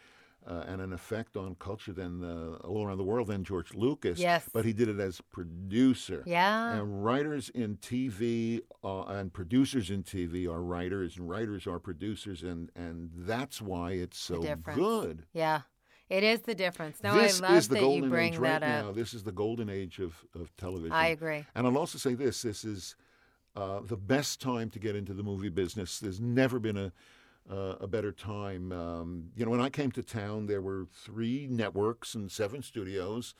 uh, and an effect on culture than uh, all around the world than George Lucas. Yes. but he did it as producer. Yeah. And writers in TV uh, and producers in TV are writers, and writers are producers, and and that's why it's so good. Yeah. It is the difference. No, this I love is the that golden you bring age right that up. now. This is the golden age of, of television. I agree. And I'll also say this: this is uh, the best time to get into the movie business. There's never been a uh, a better time. Um, you know, when I came to town, there were three networks and seven studios.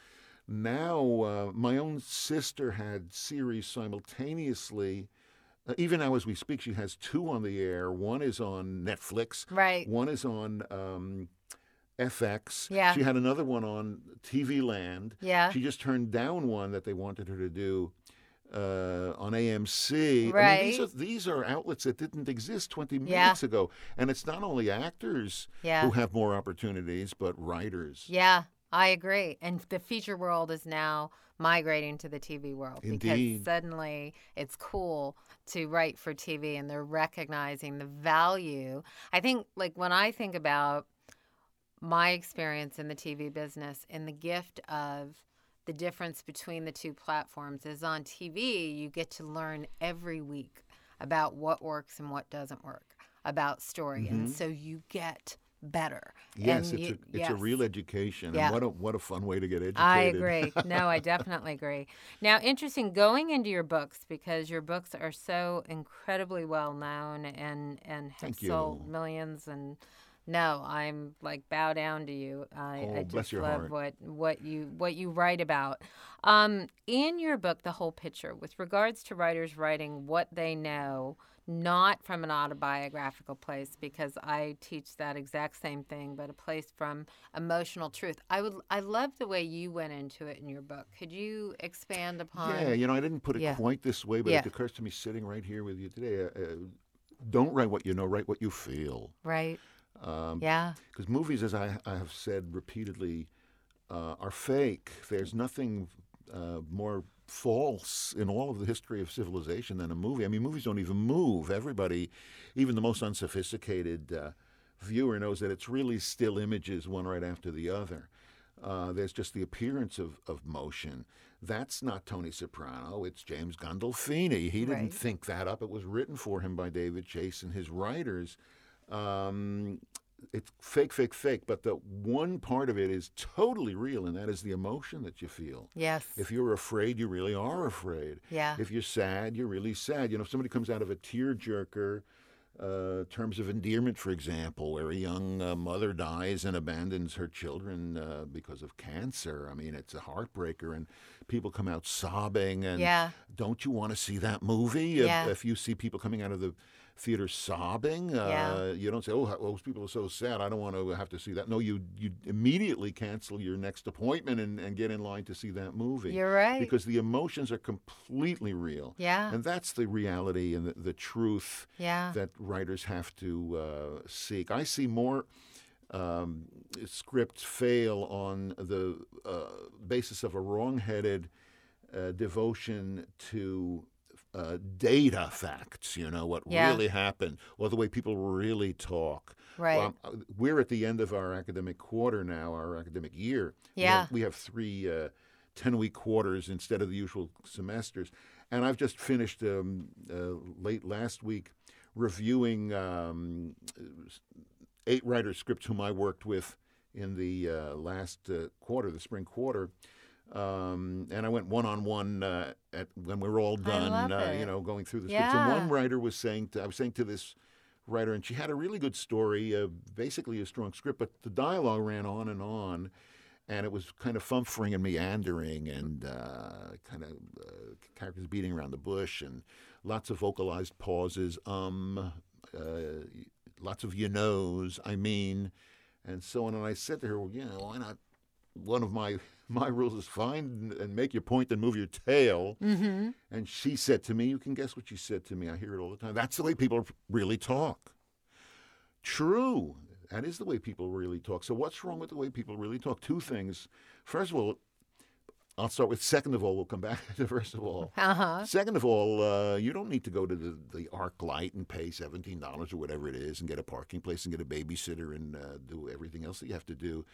Now, uh, my own sister had series simultaneously. Uh, even now, as we speak, she has two on the air. One is on Netflix. Right. One is on um, FX. Yeah. She had another one on TV Land. Yeah. She just turned down one that they wanted her to do uh, on AMC. I mean, these, are, these are outlets that didn't exist 20 Yeah. minutes ago. And it's not only actors Yeah. who have more opportunities, but writers. Yeah, I agree. And the feature world is now migrating to the TV world Indeed. because suddenly it's cool to write for TV and they're recognizing the value. I think, like, when I think about my experience in the TV business and the gift of the difference between the two platforms is on TV, you get to learn every week about what works and what doesn't work about story. And so you get better. Mm-hmm. Yes, And it's, you- a, it's a real education. Yeah. And what a, what a fun way to get educated. I agree. No, I (laughs) definitely agree. Now, interesting going into your books because your books are so incredibly well known and and have sold millions and no, I'm like bow down to you. I, Oh, I just love heart. what what you what you write about. Um, in your book, The Whole Picture, with regards to writers writing what they know, not from an autobiographical place, because I teach that exact same thing, but a place from emotional truth. I would I love the way you went into it in your book. Could you expand upon? Yeah, you know, I didn't put it Yeah. quite this way, but Yeah. it occurs to me sitting right here with you today. Uh, uh, don't write what you know, write what you feel. Right. Um, Yeah. Because movies, as I, I have said repeatedly, uh, are fake. There's nothing uh, more false in all of the history of civilization than a movie. I mean, movies don't even move. Everybody, even the most unsophisticated uh, viewer, knows that it's really still images, one right after the other. Uh, there's just the appearance of, of motion. That's not Tony Soprano. It's James Gandolfini. He didn't Right. think that up. It was written for him by David Chase and his writers. Um, it's fake, fake, fake. But the one part of it is totally real, and that is the emotion that you feel. Yes. If you're afraid, you really are afraid. yeah. If you're sad, you're really sad. You know, if somebody comes out of a tearjerker, uh, terms of endearment, for example, where a young uh, mother dies and abandons her children uh, because of cancer. I mean, it's a heartbreaker, and people come out sobbing. And Yeah. don't you want to see that movie? If- Yeah. If, you see people coming out of the theater sobbing, uh, you don't say, "Oh, those people are so sad. I don't want to have to see that." No, you you immediately cancel your next appointment and, and get in line to see that movie You're right. because the emotions are completely real. yeah. And that's the reality and the, the truth yeah. that writers have to uh, seek. I see more um, scripts fail on the uh, basis of a wrong-headed uh, devotion to uh, data facts. You know what Yeah. really happened, or the way people really talk. right. Well, uh, we're at the end of our academic quarter now, our academic year. We Yeah. have, we have three uh, 10 week quarters instead of the usual semesters. And I've just finished um, uh, late last week reviewing um, eight writer scripts whom I worked with in the uh, last uh, quarter, the spring quarter. Um, and I went one on one at when we were all done, uh, you know, going through the scripts. And one writer was saying, to, I was saying to this writer, and she had a really good story, uh, basically a strong script, but the dialogue ran on and on, and it was kind of fumfering and meandering, and uh, kind of uh, characters beating around the bush, and lots of vocalized pauses, um, uh, lots of you knows, I mean, and so on. And I said to her, well, you know, why not? One of my (laughs) my rules is find and make your point, then move your tail. mm-hmm. And she said to me, you can guess what she said to me. I hear it all the time. That's the way people really talk. True. That is the way people really talk. So, what's wrong with the way people really talk? Two things. First of all, I'll start with second of all. We'll come back (laughs) to first of all. Uh-huh. Second of all, uh, you don't need to go to the, the Arc Light and pay $17 or whatever it is and get a parking place and get a babysitter and uh, do everything else that you have to do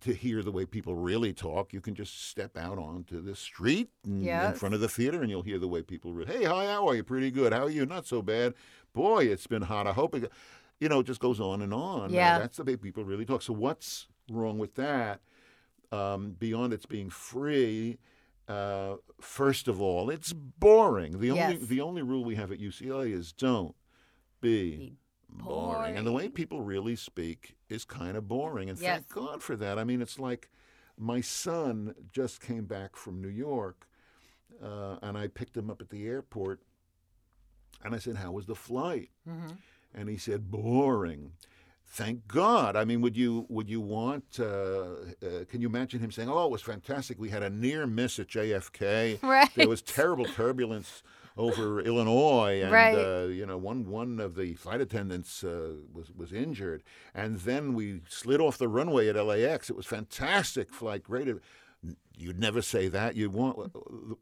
to hear the way people really talk. You can just step out onto the street and, in front of the theater and you'll hear the way people really, hey, hi, how are you? Pretty good. How are you? Not so bad. Boy, it's been hot. I hope it, you know, it just goes on and on. Uh, Yeah. that's the way people really talk. So what's wrong with that? Um, beyond its being free, uh, first of all, it's boring. The only Yes. the only rule we have at UCLA is don't be, Be boring. And the way people really speak is kind of boring. And Yes. thank God for that. I mean, it's like my son just came back from New York, uh, and I picked him up at the airport, and I said, "How was the flight?" Mm-hmm. And he said, boring. Thank God. I mean, would you would you want? Uh, uh, can you imagine him saying, "Oh, it was fantastic. We had a near miss at JFK. (laughs) Right. There was terrible turbulence over Illinois, and Right. uh, you know, one one of the flight attendants uh, was was injured, and then we slid off the runway at LAX. It was fantastic flight, great." You'd never say that. You want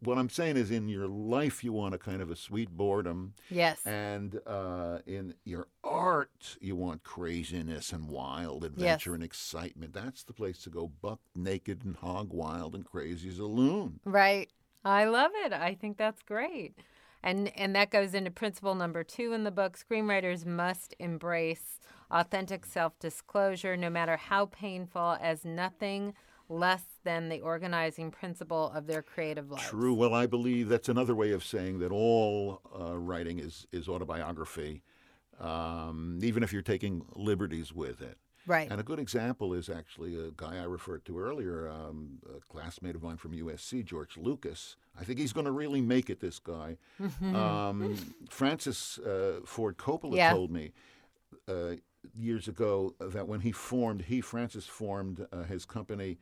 what I'm saying is, in your life, you want a kind of a sweet boredom. Yes. And uh, in your art, you want craziness and wild adventure and excitement. That's the place to go buck naked and hog wild and crazy as a loon. Right. I love it. I think that's great. And and that goes into principle number 2 in the book. Screenwriters must embrace authentic self-disclosure no matter how painful as nothing less than the organizing principle of their creative lives. True. Well, I believe that's another way of saying that all uh, writing is, is autobiography, um, even if you're taking liberties with it. Right. And a good example is actually a guy I referred to earlier, um, a classmate of mine from USC, George Lucas. I think he's going to really make it, this guy. Um, Francis uh, Ford Coppola Yeah. told me uh, years ago that when he formed, he, Francis, formed uh, his company,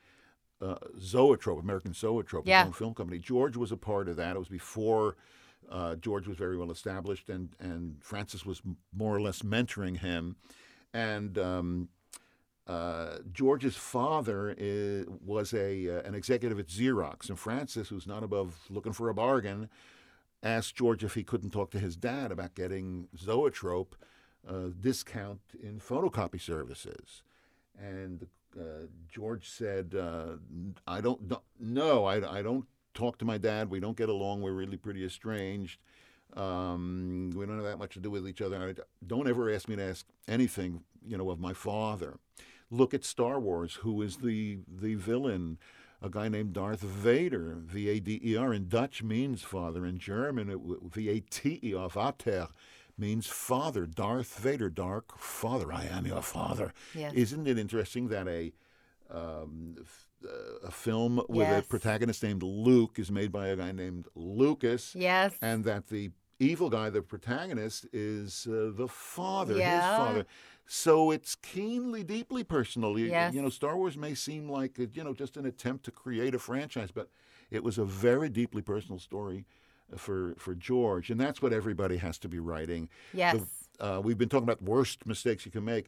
uh, Zoetrope, American Zoetrope, Yeah. his own film company. George was a part of that. It was before uh, George was very well established, and, and Francis was more or less mentoring him. And um, uh, George's father i was a uh, an executive at Xerox, and Francis, who's not above looking for a bargain, asked George if he couldn't talk to his dad about getting Zoetrope uh, discount in photocopy services. And uh, George said, uh, "I don't, don't no, I, I don't talk to my dad. We don't get along. We're really pretty estranged." Um, we don't have that much to do with each other. I, don't ever ask me to ask anything, you know, of my father. Look at Star Wars. Who is the the villain? A guy named Darth Vader. V A D E R in Dutch means father. In German, it V A T E R, Vater, means father. Darth Vader, dark father. I am your father. Yes. Isn't it interesting that a um, uh, a film with Yes. a protagonist named Luke is made by a guy named Lucas? Yes. and that the evil guy, the protagonist, is uh, the father, Yeah. his father. So it's keenly, deeply personal. You, Yes. you know, Star Wars may seem like you know just an attempt to create a franchise, but it was a very deeply personal story uh, for for George, and that's what everybody has to be writing. yes. Uh, we've been talking about worst mistakes you can make.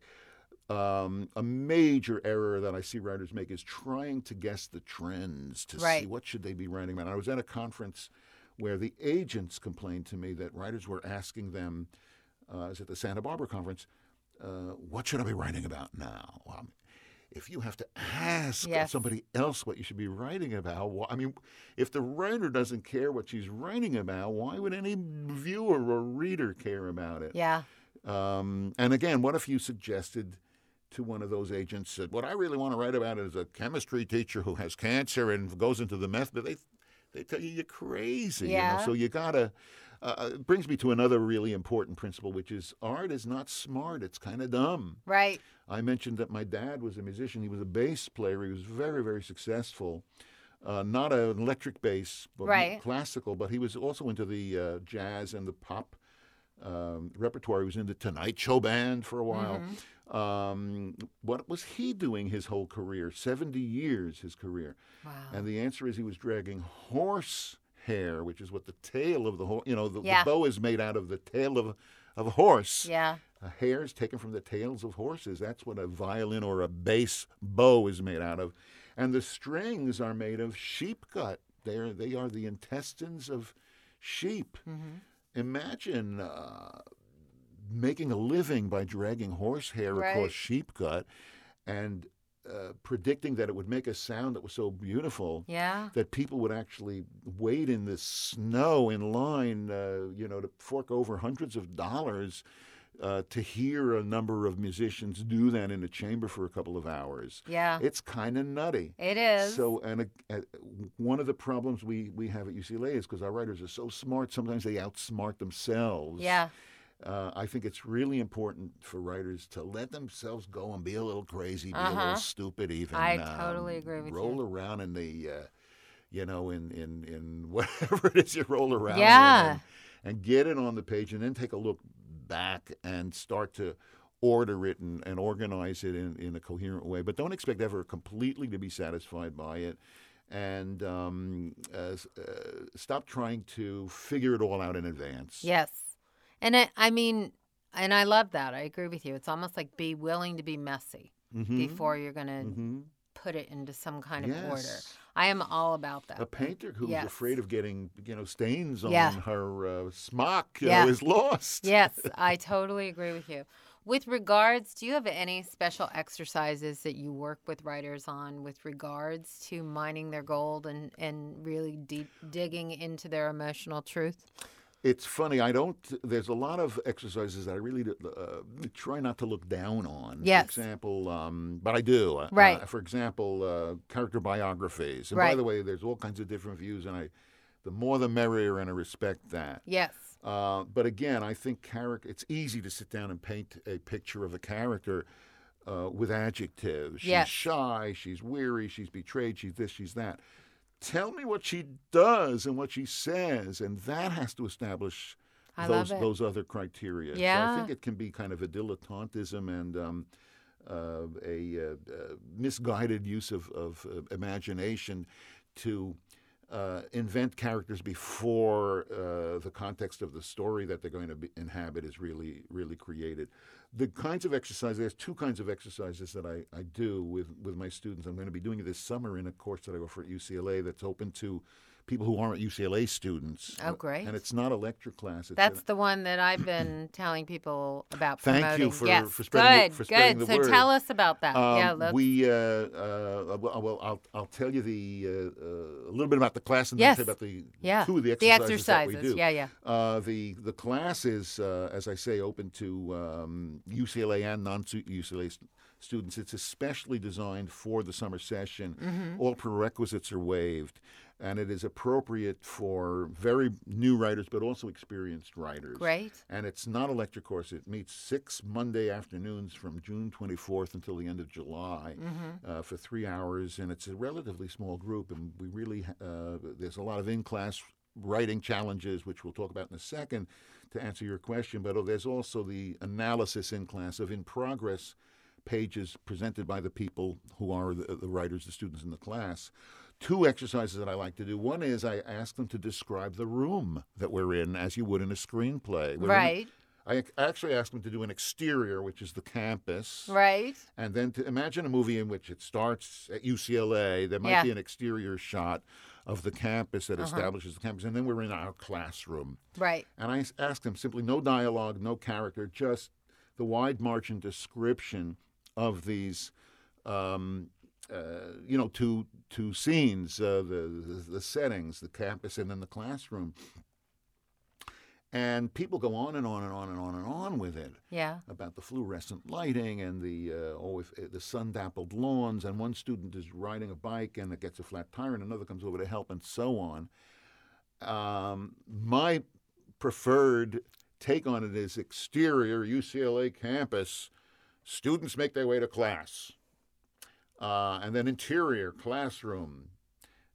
Um, a major error that I see writers make is trying to guess the trends to see what should they be writing about. I was at a conference where the agents complained to me that writers were asking them, uh, I was at the Santa Barbara conference, uh, what should I be writing about now? Well, if you have to ask Yes. somebody else what you should be writing about, I mean, if the writer doesn't care what she's writing about, why would any viewer or reader care about it? yeah. Um, and again, what if you suggested to one of those agents that what I really want to write about is a chemistry teacher who has cancer and goes into the meth, but they they tell you you're crazy. You Yeah. know? So you gotta. Uh, it brings me to another really important principle, which is art is not smart; it's kind of dumb. Right. I mentioned that my dad was a musician. He was a bass player. He was very, very successful. Uh, not an electric bass, but Right. classical. But he was also into the uh, jazz and the pop um, repertoire. He was in the Tonight Show band for a while. Mm-hmm. Um, what was he doing his whole career? Seventy years, his career. Wow. And the answer is he was dragging horse hair, which is what the tail of the horse. You know, the, Yeah. the bow is made out of the tail of of a horse yeah. hair is taken from the tails of horses. That's what a violin or a bass bow is made out of. And the strings are made of sheep gut. They're, they are the intestines of sheep. Mm-hmm. Imagine uh, making a living by dragging horsehair Right. across sheep gut and uh, predicting that it would make a sound that was so beautiful Yeah. that people would actually wait in the snow in line, uh, you know, to fork over hundreds of dollars uh, to hear a number of musicians do that in a chamber for a couple of hours. Yeah. It's kind of nutty. It is. So, and uh, uh, one of the problems we, we have at UCLA is because our writers are so smart, sometimes they outsmart themselves. yeah. Uh, I think it's really important for writers to let themselves go and be a little crazy, be a Uh-huh. little stupid, even. I um, totally agree with you. roll around in the, uh, you know, in, in, in (laughs) whatever it is you roll around in Yeah. and, and get it on the page and then take a look back and start to order it and, and organize it in, in a coherent way, but don't expect ever completely to be satisfied by it. And um, uh, uh, stop trying to figure it all out in advance. Yes. And I, I mean, and I love that. I agree with you. It's almost like be willing to be messy Mhm. before you're going to Mhm. put it into some kind of order. I am all about that. A painter who's Yes. afraid of getting, you know, stains on Yeah. her uh, smock Yeah. know, is lost. yes, (laughs) I totally agree with you. With regards, do you have any special exercises that you work with writers on with regards to mining their gold and, and really deep digging into their emotional truth? It's funny. I don't. There's a lot of exercises that I really uh, try not to look down on. Yes. For example, um, but I do. Uh, Right. Uh, for example, uh, character biographies. And by the way, there's all kinds of different views, and I, the more the merrier, and I respect that. Yes. Uh, but again, I think character. It's easy to sit down and paint a picture of a character uh, with adjectives. She's Yes. shy. She's weary. She's betrayed. She's this. She's that. Tell me what she does and what she says, and that has to establish I those those other criteria. So I think it can be kind of a dilettantism and um, uh, a uh, uh, misguided use of, of uh, imagination to uh, invent characters before uh, the context of the story that they're going to inhabit is really really created. The kinds of exercises there's two kinds of exercises that I, I do with, with my students. I'm going to be doing it this summer in a course that I offer at UCLA that's open to people who aren't UCLA students. Oh, great. And it's not a lecture class. That's an- the one that I've been (coughs) telling people about Thank you for- yes. for spreading the- good, for spreading good. the so word. tell us about that. yeah, Um, let's, we uh, uh, well, I'll I'll tell you the uh, uh, a little bit about the class and Yes. then tell you about the yeah. two of the the exercises, that we do. Yeah, yeah. Uh, the the class is, uh, as I say, open to um, UCLA and non-UCLA st- students. It's especially designed for the summer session. Mm-hmm. All prerequisites are waived, and it is appropriate for very new writers, but also experienced writers. Great. And it's not a lecture course. It meets six Monday afternoons from June 24th until the end of July uh, for three hours. And it's a relatively small group. And we really, uh, there's a lot of in class writing challenges, which we'll talk about in a second to answer your question. But oh, there's also the analysis in class of in progress pages presented by the people who are the, the writers, the students in the class. Two exercises that I like to do. One is I ask them to describe the room that we're in as you would in a screenplay. We're in- Right. I actually ask them to do an exterior, which is the campus, Right. and then to imagine a movie in which it starts at UCLA. There might Yeah. be an exterior shot of the campus that Uh-huh. establishes the campus, and then we're in our classroom. Right. And I ask them simply no dialogue, no character, just the wide margin description of these, um, uh, you know, two two scenes, uh, the, the the settings, the campus, and then the classroom. And people go on and on and on and on and on with it Yeah. about the fluorescent lighting and the uh, oh, if, uh, the sun dappled lawns. And one student is riding a bike and it gets a flat tire, and another comes over to help, and so on. Um, my preferred take on it is exterior UCLA campus. Students make their way to class. Uh, and then interior classroom.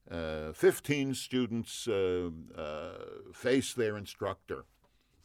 Uh, 15 students uh, uh, face their instructor.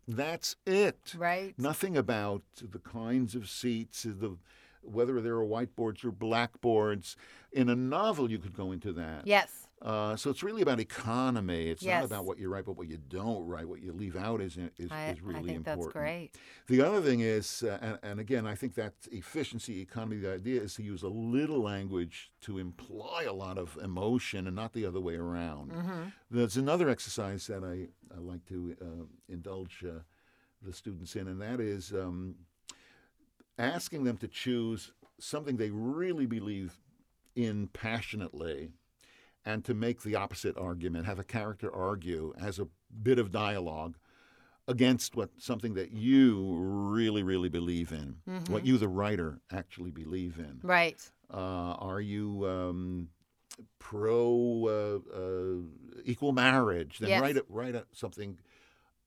That's it. Right. Nothing about the kinds of seats, the whether there are whiteboards or blackboards. In a novel, you could go into that. Yes. Uh, so it's really about economy. It's Yes. not about what you write, but what you don't write. What you leave out is is, I, is really I think important. that's great. The other thing is, uh, and, and again, I think that efficiency, economy, the idea is to use a little language to imply a lot of emotion and not the other way around. Mm-hmm. There's another exercise that I, I like to uh, indulge uh, the students in, and that is um, asking them to choose something they really believe in passionately and to make the opposite argument, have a character argue as a bit of dialogue against what something that you really, really believe in, what you, the writer, actually believe in. Right. Uh, are you um, pro uh, uh, equal marriage? Then Yes. write it, write a, something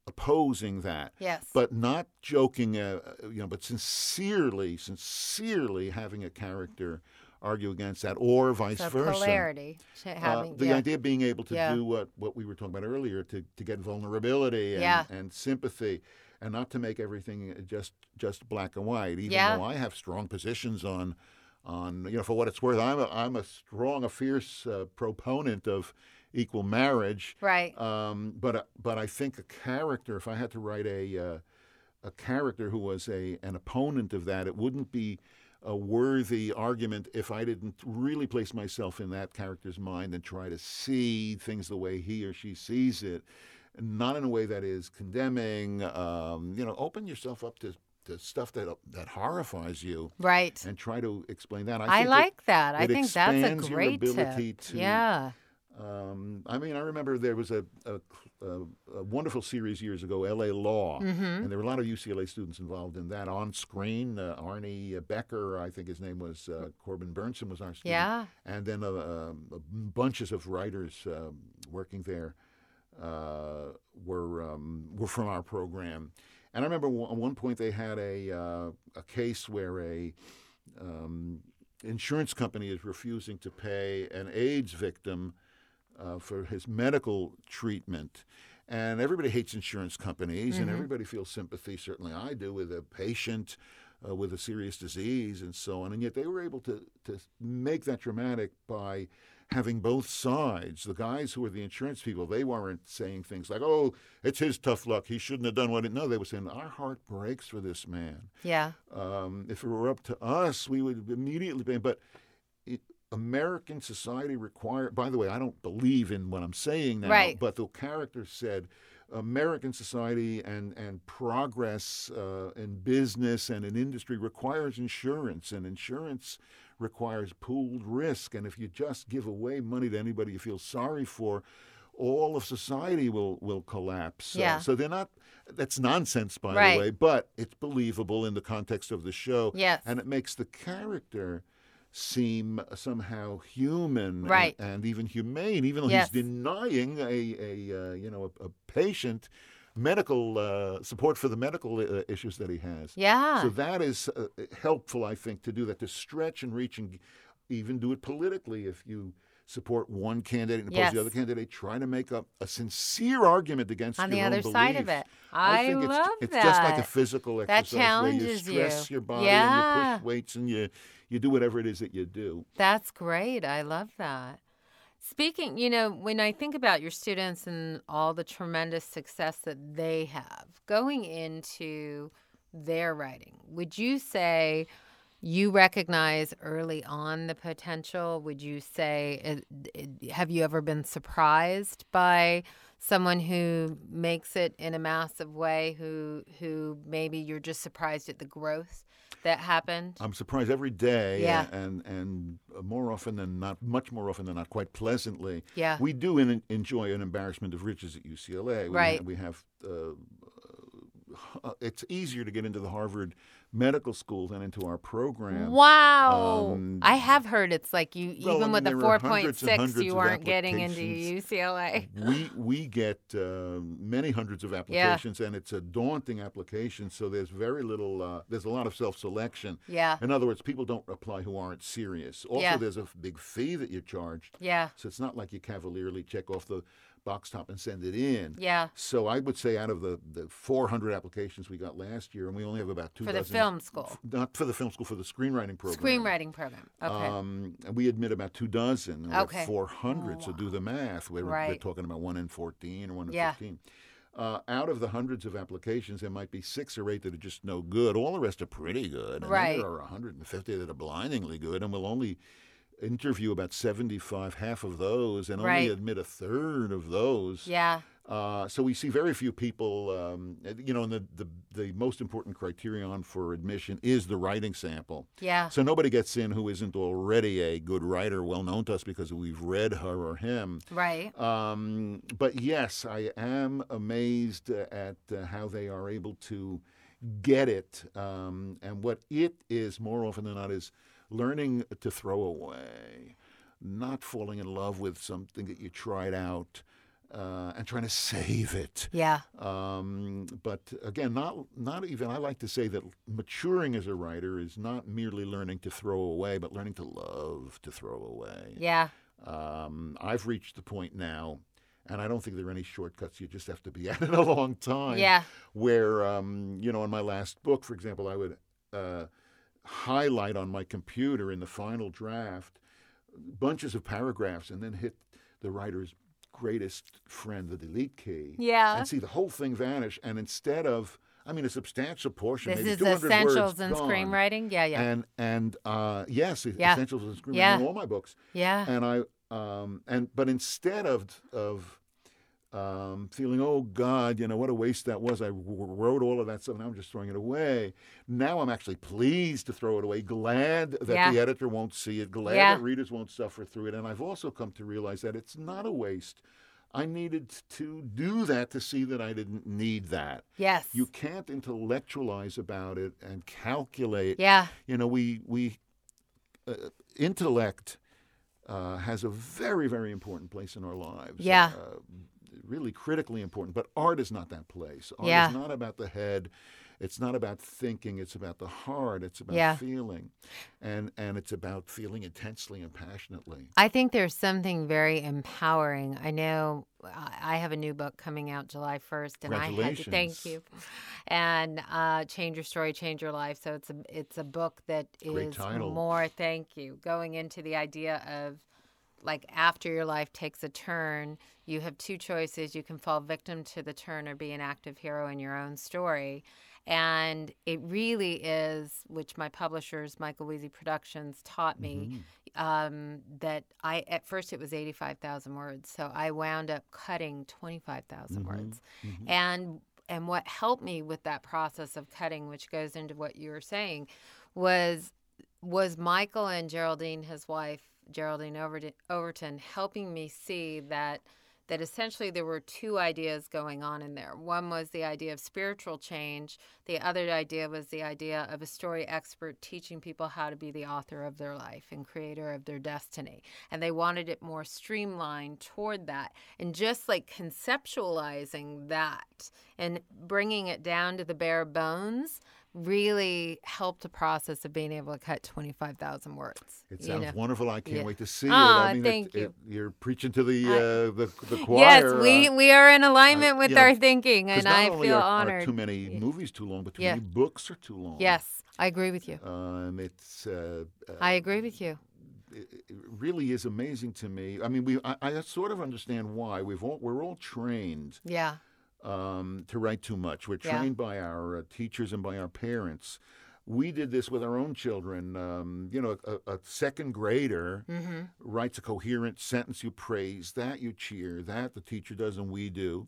opposing that, Yes. but not joking. Uh, you know, but sincerely, sincerely having a character argue against that, or vice So versa. polarity. sh- Uh, the yeah. idea of being able to Yeah. do what, what we were talking about earlier, to, to get vulnerability and, Yeah. and sympathy, and not to make everything just just black and white. Even though I have strong positions on on you know for what it's worth, I'm a, I'm a strong, a fierce uh, proponent of equal marriage. Right. Um, but uh, but I think a character, if I had to write a uh, a character who was a an opponent of that, it wouldn't be a worthy argument if I didn't really place myself in that character's mind and try to see things the way he or she sees it, not in a way that is condemning. Um, you know, open yourself up to, to stuff that that horrifies you Right. and try to explain that. I, I like that. I it think that's a expands your great ability tip. to- yeah. Um, I mean, I remember there was a, a, a, a wonderful series years ago, L.A. Law, Mm-hmm. and there were a lot of UCLA students involved in that. On screen, uh, Arnie Becker, I think his name was uh, Corbin Bernsen, was our student. Yeah. And then uh, um, bunches of writers um, working there uh, were um, were from our program. And I remember w- at one point they had a uh, a case where a um, insurance company is refusing to pay an AIDS victim uh, for his medical treatment. And everybody hates insurance companies, and everybody feels sympathy. Certainly, I do with a patient uh, with a serious disease and so on. And yet, they were able to to make that dramatic by having both sides. The guys who were the insurance people, they weren't saying things like, "Oh, it's his tough luck. He shouldn't have done what." It, no, they were saying, "Our heart breaks for this man." Yeah. Um, if it were up to us, we would immediately pay. But American society require. By the way, I don't believe in what I'm saying now. Right. But the character said, American society and and progress uh, in business and in industry requires insurance, and insurance requires pooled risk. And if you just give away money to anybody you feel sorry for. All of society will will collapse. Uh, Yeah. so they're not. That's nonsense, by Right. the way. But it's believable in the context of the show. Yes. And it makes the character seem somehow human and- Right. and, even humane, even though Yes. he's denying a, a uh, you know a, a patient medical uh, support for the medical uh, issues that he has. Yeah. So that is uh, helpful, I think, to do that to stretch and reach and even do it politically if you support one candidate and oppose Yes. the other candidate. Try to make a, a sincere argument against On the other side of it. I, think love it's, it's that. just like a physical That exercise where you challenges stress you. your body and Yeah. you push weights and you you do whatever it is that you do. That's great. I love that. Speaking, you know, when I think about your students and all the tremendous success that they have going into their writing, would you say you recognize early on the potential? Would you say, have you ever been surprised by someone who makes it in a massive way, who who maybe you're just surprised at the growth that happened? I'm surprised every day, Yeah. and and more often than not, much more often than not, quite pleasantly. Yeah. We do en- enjoy an embarrassment of riches at UCLA. We Right. We have. Uh, uh, it's easier to get into the Harvard Medical School than into our program. Wow. Um, I have heard it's like you well, even with a there are hundreds and 4.6 hundreds you of weren't getting into. UCLA. we (laughs) we get uh, many hundreds of applications, and it's a daunting application. So there's very little. Uh, there's a lot of self-selection. Yeah. In other words, people don't apply who aren't serious. Also, Yeah. there's a big fee that you're charged. Yeah. So it's not like you cavalierly check off the box top and send it in. Yeah. So I would say out of the, the 400 applications we got last year, and we only have about two For the dozen- film school. f- not for the film school, for the screenwriting program. Screenwriting program. Okay. Um, and we admit about two dozen. and we have Okay. 400, so do the math. We're, we're talking about one in 14 or one in Yeah. 15. Uh, out of the hundreds of applications, there might be six or eight that are just no good. All the rest are pretty good. And Right. there are 150 that are blindingly good, and we'll only interview about 75, half of those, and Right. only admit a third of those. yeah. Uh, so we see very few people, um, you know, and the, the, the most important criterion for admission is the writing sample. Yeah. So nobody gets in who isn't already a good writer, well known to us because we've read her or him. Right. Um, but yes, I am amazed uh, at uh, how they are able to get it. Um, and what it is, more often than not, is learning to throw away, not falling in love with something that you tried out. uh, and trying to (laughs) save it. Yeah. Um, but again, not not even. I like to say that maturing as a writer is not merely learning to throw away, but learning to love to throw away. Yeah. Um, I've reached the point now, and I don't think there are any shortcuts. You just have to be (laughs) at it a long time. Yeah. Where um, you know, in my last book, for example, I would uh, highlight on my computer in the final draft bunches of paragraphs, and then hit the writer's greatest friend, the delete key, Yeah. and see the whole thing vanish. And instead of, I mean, a substantial portion, This maybe is 200 essentials words in gone. screenwriting. Yeah, yeah. And and uh, yes, Yeah. essentials in screenwriting Yeah. in all my books yeah. and I um and but instead of of um, feeling oh God you know what a waste that was I wrote all of that stuff and I'm just throwing it away now I'm actually pleased to throw it away glad that Yeah. the editor won't see it glad Yeah. that readers won't suffer through it and I've also come to realize that it's not a waste I needed to do that to see that I didn't need that yes. you can't intellectualize about it and calculate yeah. you know, we we uh, intellect uh, has a very very important place in our lives. Yeah. Uh, really critically important. But art is not that place. Art Yeah. is not about the head. It's not about thinking. It's about the heart. It's about Yeah. feeling, and and it's about feeling intensely and passionately. I think there's something very empowering. I know I have a new book coming out July 1st, and I had to thank you. And uh, change your story, change your life. So it's a it's a book that Great is title. more. Thank you. Going into the idea of like after your life takes a turn, you have two choices. You can fall victim to the turn or be an active hero in your own story. And it really is, which my publishers, Michael Wiese Productions, taught me, mm-hmm. um, that I at first it was eighty five thousand words, so I wound up cutting twenty five mm-hmm. words, mm-hmm. and and what helped me with that process of cutting, which goes into what you were saying, was was Michael and Geraldine, his wife, Geraldine Overton, helping me see that that essentially there were two ideas going on in there. One was the idea of spiritual change. The other idea was the idea of a story expert teaching people how to be the author of their life and creator of their destiny. And they wanted it more streamlined toward that. And just like conceptualizing that and bringing it down to the bare bones really helped the process of being able to cut 25,000 words. It you sounds know? wonderful. I can't Yeah. wait to see Ah, it. I mean, thank it, you. It, you're preaching to the I- uh, the the (laughs) choir. Yes, we, uh, we are in alignment with you know, our thinking, and I feel are, are too many movies too long, but too Yeah. many books are too long. Yes, I agree with you. Um, it's uh, uh, I agree with you. it, it really is amazing to me. I mean, we I, I sort of understand why we've all we're all trained Yeah, um, to write too much. We're Yeah. trained by our uh, teachers and by our parents. We did this with our own children. Um, you know, a, a second grader hmm writes a coherent sentence. You praise that, you cheer that. The teacher does, and we do.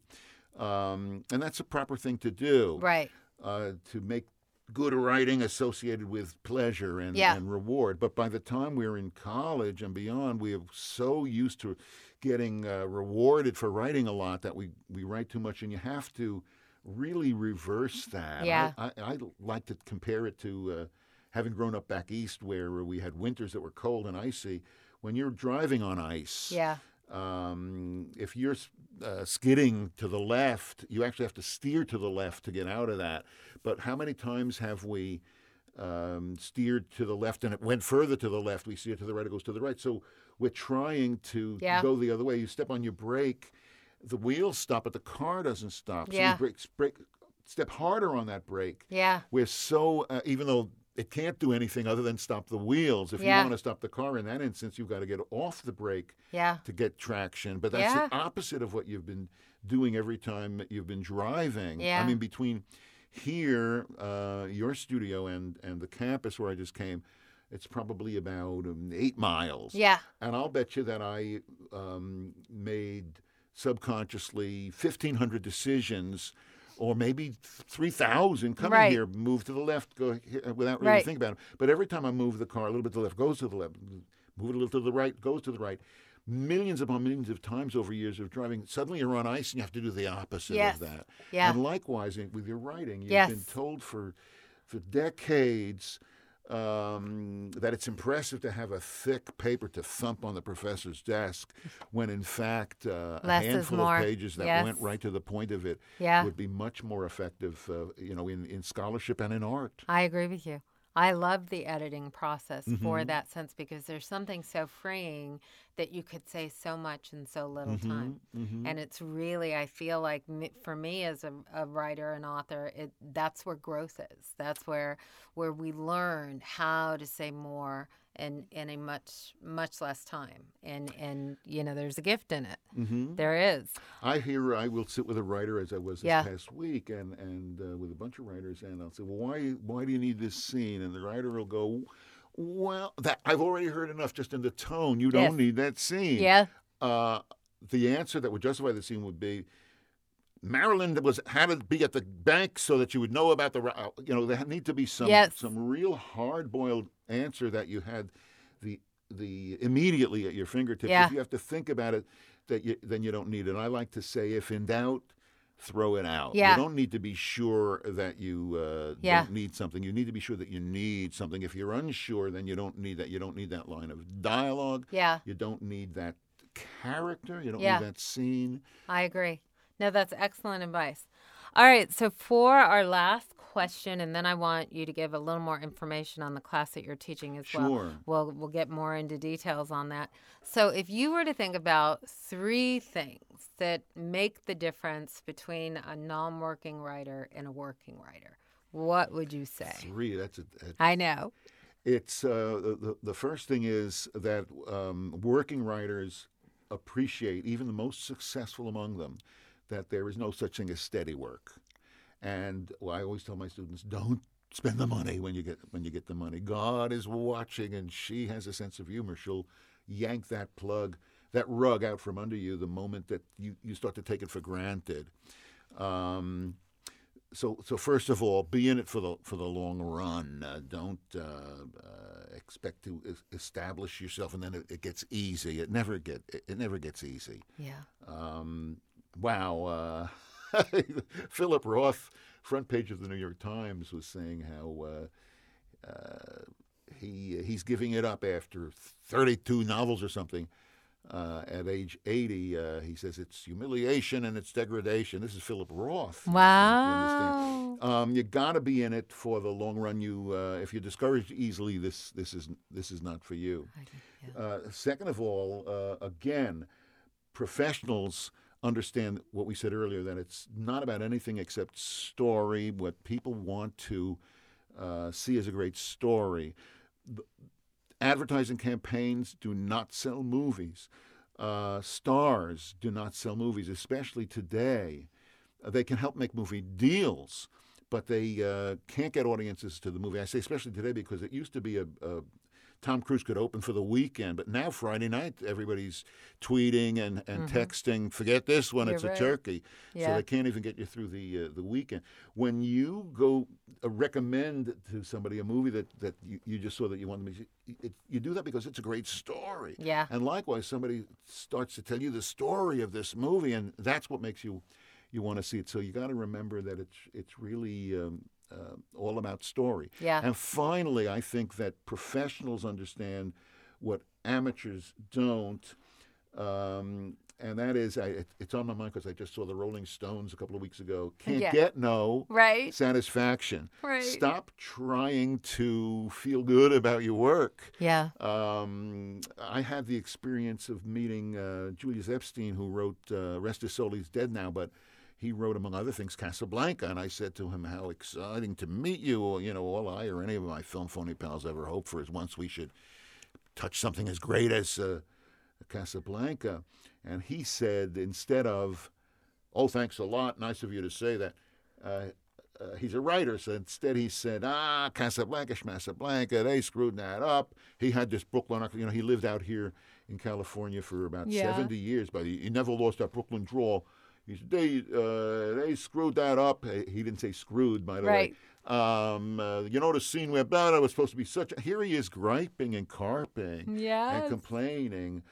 Um, and that's a proper thing to do right. uh, to make good writing associated with pleasure and, Yeah. and reward. But by the time we're in college and beyond, we are so used to getting uh, rewarded for writing a lot that we, we write too much, and you have to really reverse that. Yeah. I, I, I like to compare it to uh, having grown up back east where we had winters that were cold and icy. When you're driving on ice, Yeah, um, if you're uh, skidding to the left, you actually have to steer to the left to get out of that. But how many times have we um, steered to the left and it went further to the left? We steer to the right, it goes to the right. So we're trying to Yeah. go the other way. You step on your brake, the wheels stop, but the car doesn't stop. So Yeah. you brake, brake, step harder on that brake. yeah, We're so, uh, even though it can't do anything other than stop the wheels, if Yeah. you want to stop the car in that instance, you've got to get off the brake yeah, to get traction. But that's Yeah. the opposite of what you've been doing every time that you've been driving. Yeah. I mean, between here, uh, your studio, and, and the campus where I just came, it's probably about um, eight miles. yeah, And I'll bet you that I um, made subconsciously 1,500 decisions. Or maybe three thousand coming Right. here, move to the left, go here, without really Right. thinking about it. But every time I move the car a little bit to the left, goes to the left, move it a little to the right, goes to the right. Millions upon millions of times over years of driving, suddenly you're on ice and you have to do the opposite Yes. of that. yeah, And likewise with your writing, you've Yes. been told for for decades um, that it's impressive to have a thick paper to thump on the professor's desk, when in fact uh, a handful of pages that Yes. went right to the point of it Yeah. would be much more effective, uh, you know, in, in scholarship and in art. I agree with you. I love the editing process for Mm-hmm. that sense because there's something so freeing that you could say so much in so little time. Mm-hmm. And it's really, I feel like for me as a, a writer and author, it that's where growth is. That's where where we learn how to say more in in a much much less time. And and you know, there's a gift in it. Mm-hmm. There is. I hear I will sit with a writer as I was this Yeah. past week, and and uh, with a bunch of writers, and I'll say, well, why why do you need this scene? And the writer will go, well, that I've already heard enough just in the tone. You don't Yes. need that scene. Yeah. Uh, the answer that would justify the scene would be. Marilyn was had to be at the bank so that you would know about the uh, you know there need to be some Yes. some real hard boiled answer that you had the the immediately at your fingertips. Yeah. If you have to think about it, that you, then you don't need it. I like to say, if in doubt, throw it out. Yeah. You don't need to be sure that you uh, Yeah. don't need something. You need to be sure that you need something. If you're unsure, then you don't need that. You don't need that line of dialogue. Yeah. You don't need that character. You don't Yeah. need that scene. I agree. No, that's excellent advice. All right, so for our last question, and then I want you to give a little more information on the class that you're teaching as well. Sure. We'll we'll get more into details on that. So, if you were to think about three things that make the difference between a non-working writer and a working writer, what would you say? Three. That's a, I know. It's uh, the- the the first thing is that um, working writers appreciate even the most successful among them that there is no such thing as steady work, and well, I always tell my students don't spend the money when you get when you get the money. God is watching, and she has a sense of humor. She'll yank that plug, that rug out from under you the moment that you, you start to take it for granted. Um, so so first of all, be in it for the for the long run. Uh, don't uh, uh, expect to establish yourself and then it, it gets easy. It never get it, it never gets easy. Yeah. Um, wow, uh, (laughs) Philip Roth, front page of the New York Times, was saying how. Uh, uh, he he's giving it up after 32 novels or something. Uh, at age 80, uh, he says it's humiliation and it's degradation. This is Philip Roth. you? Wow. Um, you got to be in it for the long run. You, uh, if you're discouraged easily, this this is this is not for you. Uh, second of all, uh, again, professionals understand what we said earlier that it's not about anything except story. What people want to uh, see as a great story. Advertising campaigns do not sell movies. Uh, stars do not sell movies, especially today. Uh, they can help make movie deals, but they uh, can't get audiences to the movie. I say especially today because it used to be a, a Tom Cruise could open for the weekend, but now Friday night everybody's tweeting and, and texting. Forget this one; You're it's right. a turkey. So they can't even get you through the uh, the weekend. When you go uh, recommend to somebody a movie that, that you, you just saw that you want them to see, it, you do that because it's a great story. Yeah. And likewise, somebody starts to tell you the story of this movie, and that's what makes you you want to see it. So you got to remember that it's it's really um, uh, all about story. Yeah. And finally, I think that professionals understand what amateurs don't. Um, and that is, I, it, it's on my mind because I just saw the Rolling Stones a couple of weeks ago. Can't Yeah. get no Right. satisfaction. Right. Stop trying to feel good about your work. Yeah. Um, I had the experience of meeting uh, Julius Epstein, who wrote uh, Rest His Soul, he's dead now, but he wrote, among other things, Casablanca. And I said to him, How exciting to meet you. Well, you know, all I or any of my film phony pals ever hope for is once we should touch something as great as uh, Casablanca. And he said, instead of, Oh, thanks a lot, nice of you to say that. Uh, uh, he's a writer, so instead he said, "Ah, Casablanca, Schmasablanca, they screwed that up." He had this Brooklyn, you know, he lived out here in California for about Yeah. seventy years, but he, he never lost that Brooklyn drawl. He said, "They, uh, they screwed that up." He didn't say screwed, by the Right. way. Um, uh, you know the scene where blah, blah, was supposed to be such. A, here he is griping and carping Yes. and complaining.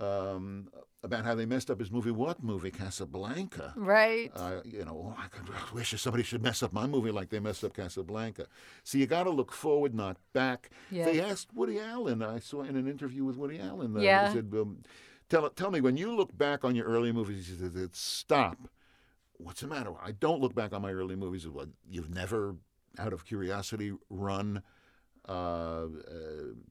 Um, about how they messed up his movie. What movie? Casablanca. Right. Uh, you know, oh, I could I wish somebody should mess up my movie like they messed up Casablanca. So you got to look forward, not back. Yeah. They asked Woody Allen. I saw in an interview with Woody Allen. Uh, Yeah. He said, um, "Tell tell me when you look back on your early movies." He said, "Stop. What's the matter? I don't look back on my early movies. You've never, out of curiosity, run." uh, uh,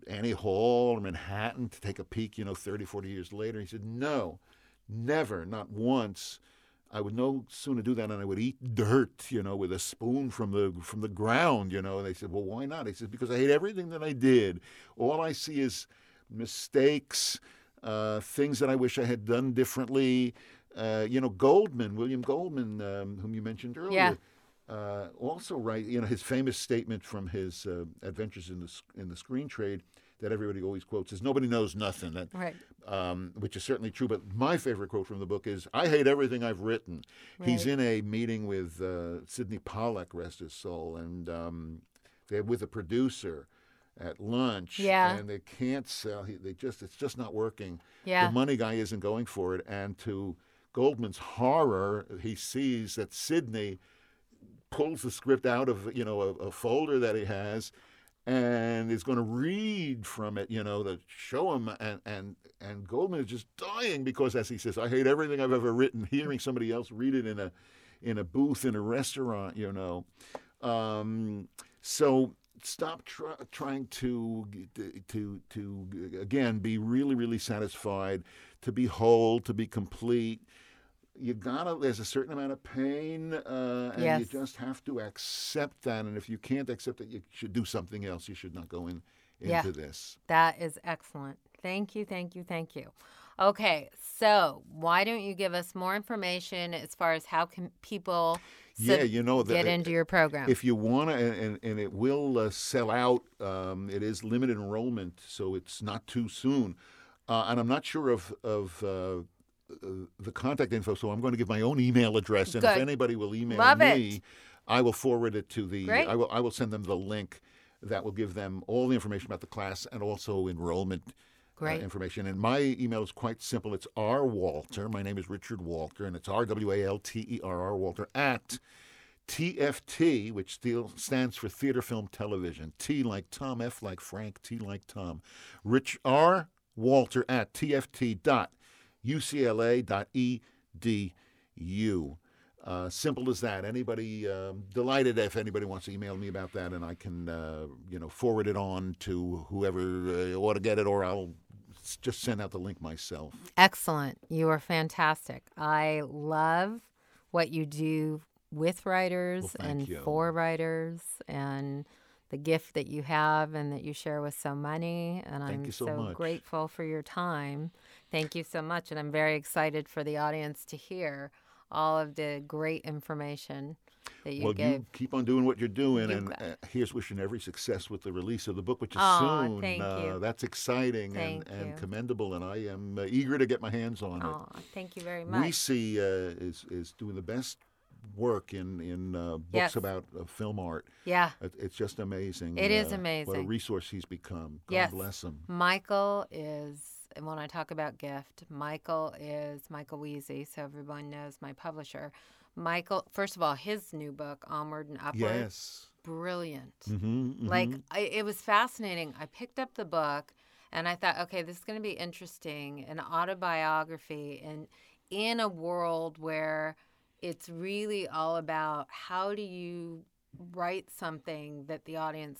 Annie Hall or Manhattan to take a peek, you know, 30, 40 years later. He said, no, never, not once. I would no sooner do that than I would eat dirt, you know, with a spoon from the from the ground, you know. And they said, well, why not? He said, because I hate everything that I did. All I see is mistakes, uh, things that I wish I had done differently. Uh, you know, Goldman, William Goldman, um, whom you mentioned earlier Yeah. uh, also write, you know, his famous statement from his uh, adventures in the in the screen trade that everybody always quotes is "Nobody knows nothing," that, Right. um, which is certainly true. But my favorite quote from the book is, "I hate everything I've written." He's in a meeting with uh, Sydney Pollack, rest his soul, and um, they're with a producer at lunch, Yeah. and they can't sell. He, they just it's just not working Yeah. the money guy isn't going for it. And to Goldman's horror, he sees that Sydney pulls the script out of you know a, a folder that he has and is going to read from it you know to show him and and and Goldman is just dying because as he says I hate everything I've ever written hearing somebody else read it in a in a booth in a restaurant you know um, so stop try, trying to to to again be really really satisfied to be whole to be complete you gotta there's a certain amount of pain uh, and Yes. you just have to accept that and if you can't accept it you should do something else you should not go in into Yeah. this That is excellent. Thank you, thank you, thank you. Okay, so why don't you give us more information as far as how can people yeah you know get that into your program? if you want to and, and, it will uh, sell out um, it is limited enrollment so it's not too soon uh, and i'm not sure of of uh, uh, the contact info so i'm going to give my own email address and if anybody will email Love it. me i will forward it to the Great. i will i will send them the link that will give them all the information about the class and also enrollment uh, information. And my email is quite simple. It's R Walter. My name is Richard Walter, and it's R W A L T E R R Walter at TFT, which still stands for Theater Film Television. T like Tom, F like Frank, T like Tom. Rich R Walter at TFT dot UCLA dot edu. Uh, simple as that. Anybody um, delighted if anybody wants to email me about that, and I can uh, you know forward it on to whoever uh, ought to get it, or I'll just sent out the link myself. Excellent. You are fantastic. I love what you do with writers Well, and you. for writers and the gift that you have and that you share with so many. And Thank I'm so much. grateful for your time. Thank you so much. And I'm very excited for the audience to hear all of the great information you well, gave. you keep on doing what you're doing, You and uh, here's wishing every success with the release of the book, which is Aw, soon. thank uh, you. That's exciting and, and commendable, and I am uh, eager to get my hands on it. Thank you very much. We see uh, is is doing the best work in in uh, books Yes. about uh, film art. yeah. It, it's just amazing. It is uh, What a resource he's become. God Yes. bless him. Michael is, and when I talk about gift, Michael is Michael Wiese, so everyone knows my publisher. Michael, first of all, his new book, Onward and Upward, Yes. brilliant. Mm-hmm, Like, I, it was fascinating. I picked up the book and I thought, okay, this is going to be interesting an autobiography and in a world where it's really all about how do you write something that the audience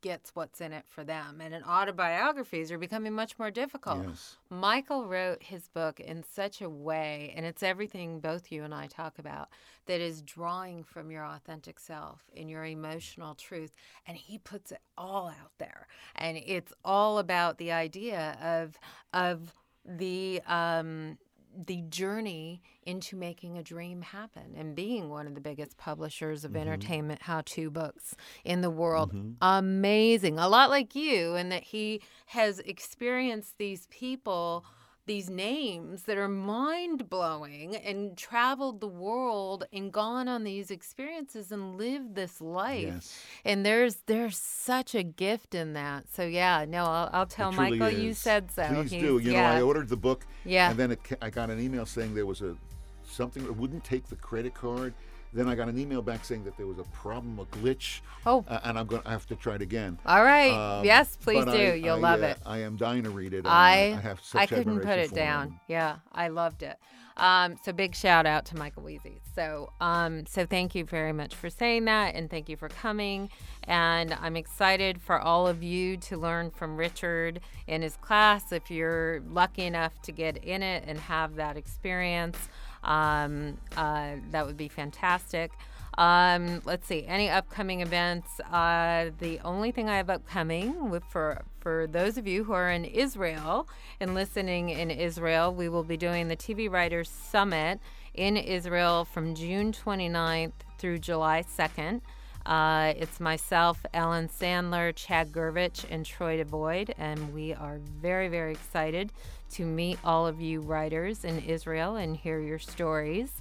gets what's in it for them. And in autobiographies are becoming much more difficult. yes. Michael wrote his book in such a way, and it's everything both you and I talk about, that is drawing from your authentic self and your emotional truth. And he puts it all out there. And it's all about the idea of of the um the journey into making a dream happen and being one of the biggest publishers of mm-hmm. entertainment how-to books in the world. Mm-hmm. Amazing. A lot like you in that he has experienced these people these names that are mind blowing and traveled the world and gone on these experiences and lived this life. Yes. And there's there's such a gift in that. So yeah, no, I'll, I'll tell Michael you said so. Please He's- do. You yeah. know, I ordered the book, Yeah. and then it, I got an email saying there was a something that wouldn't take the credit card. Then I got an email back saying that there was a problem, a glitch, Oh. uh, and I'm going to have to try it again. All right. Um, yes, please do. I- You'll I, love uh, it. I am dying to read it. I I have such I couldn't put it down. him. Yeah, I loved it. Um, so big shout out to Michael Wiese. So um, so thank you very much for saying that, and thank you for coming. And I'm excited for all of you to learn from Richard in his class. If you're lucky enough to get in it and have that experience, um, uh, that would be fantastic. Um, let's see, any upcoming events? Uh, the only thing I have upcoming with, for for those of you who are in Israel and listening in Israel, we will be doing the TV Writers Summit in Israel from June 29th through July 2nd. Uh, it's myself, Ellen Sandler, Chad Gervich, and Troy DeVolld, and we are very, very excited to meet all of you writers in Israel and hear your stories.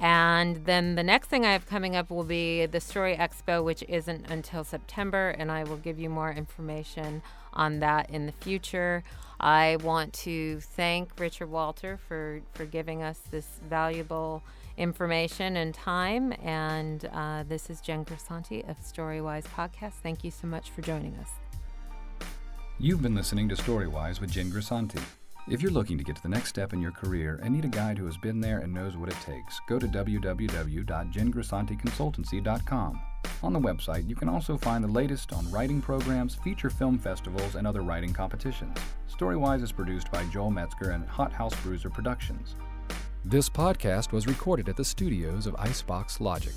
And then the next thing I have coming up will be the Story Expo, which isn't until September, and I will give you more information on that in the future. I want to thank Richard Walter for, for giving us this valuable information and time. And uh, this is Jen Grisanti of Storywise Podcast. Thank you so much for joining us. You've been listening to Storywise with Jen Grisanti. If you're looking to get to the next step in your career and need a guide who has been there and knows what it takes, go to www.jengrisanticonsultancy.com. On the website, you can also find the latest on writing programs, feature film festivals, and other writing competitions. Storywise is produced by Joel Metzger and Hot House Bruiser Productions. This podcast was recorded at the studios of Icebox Logic.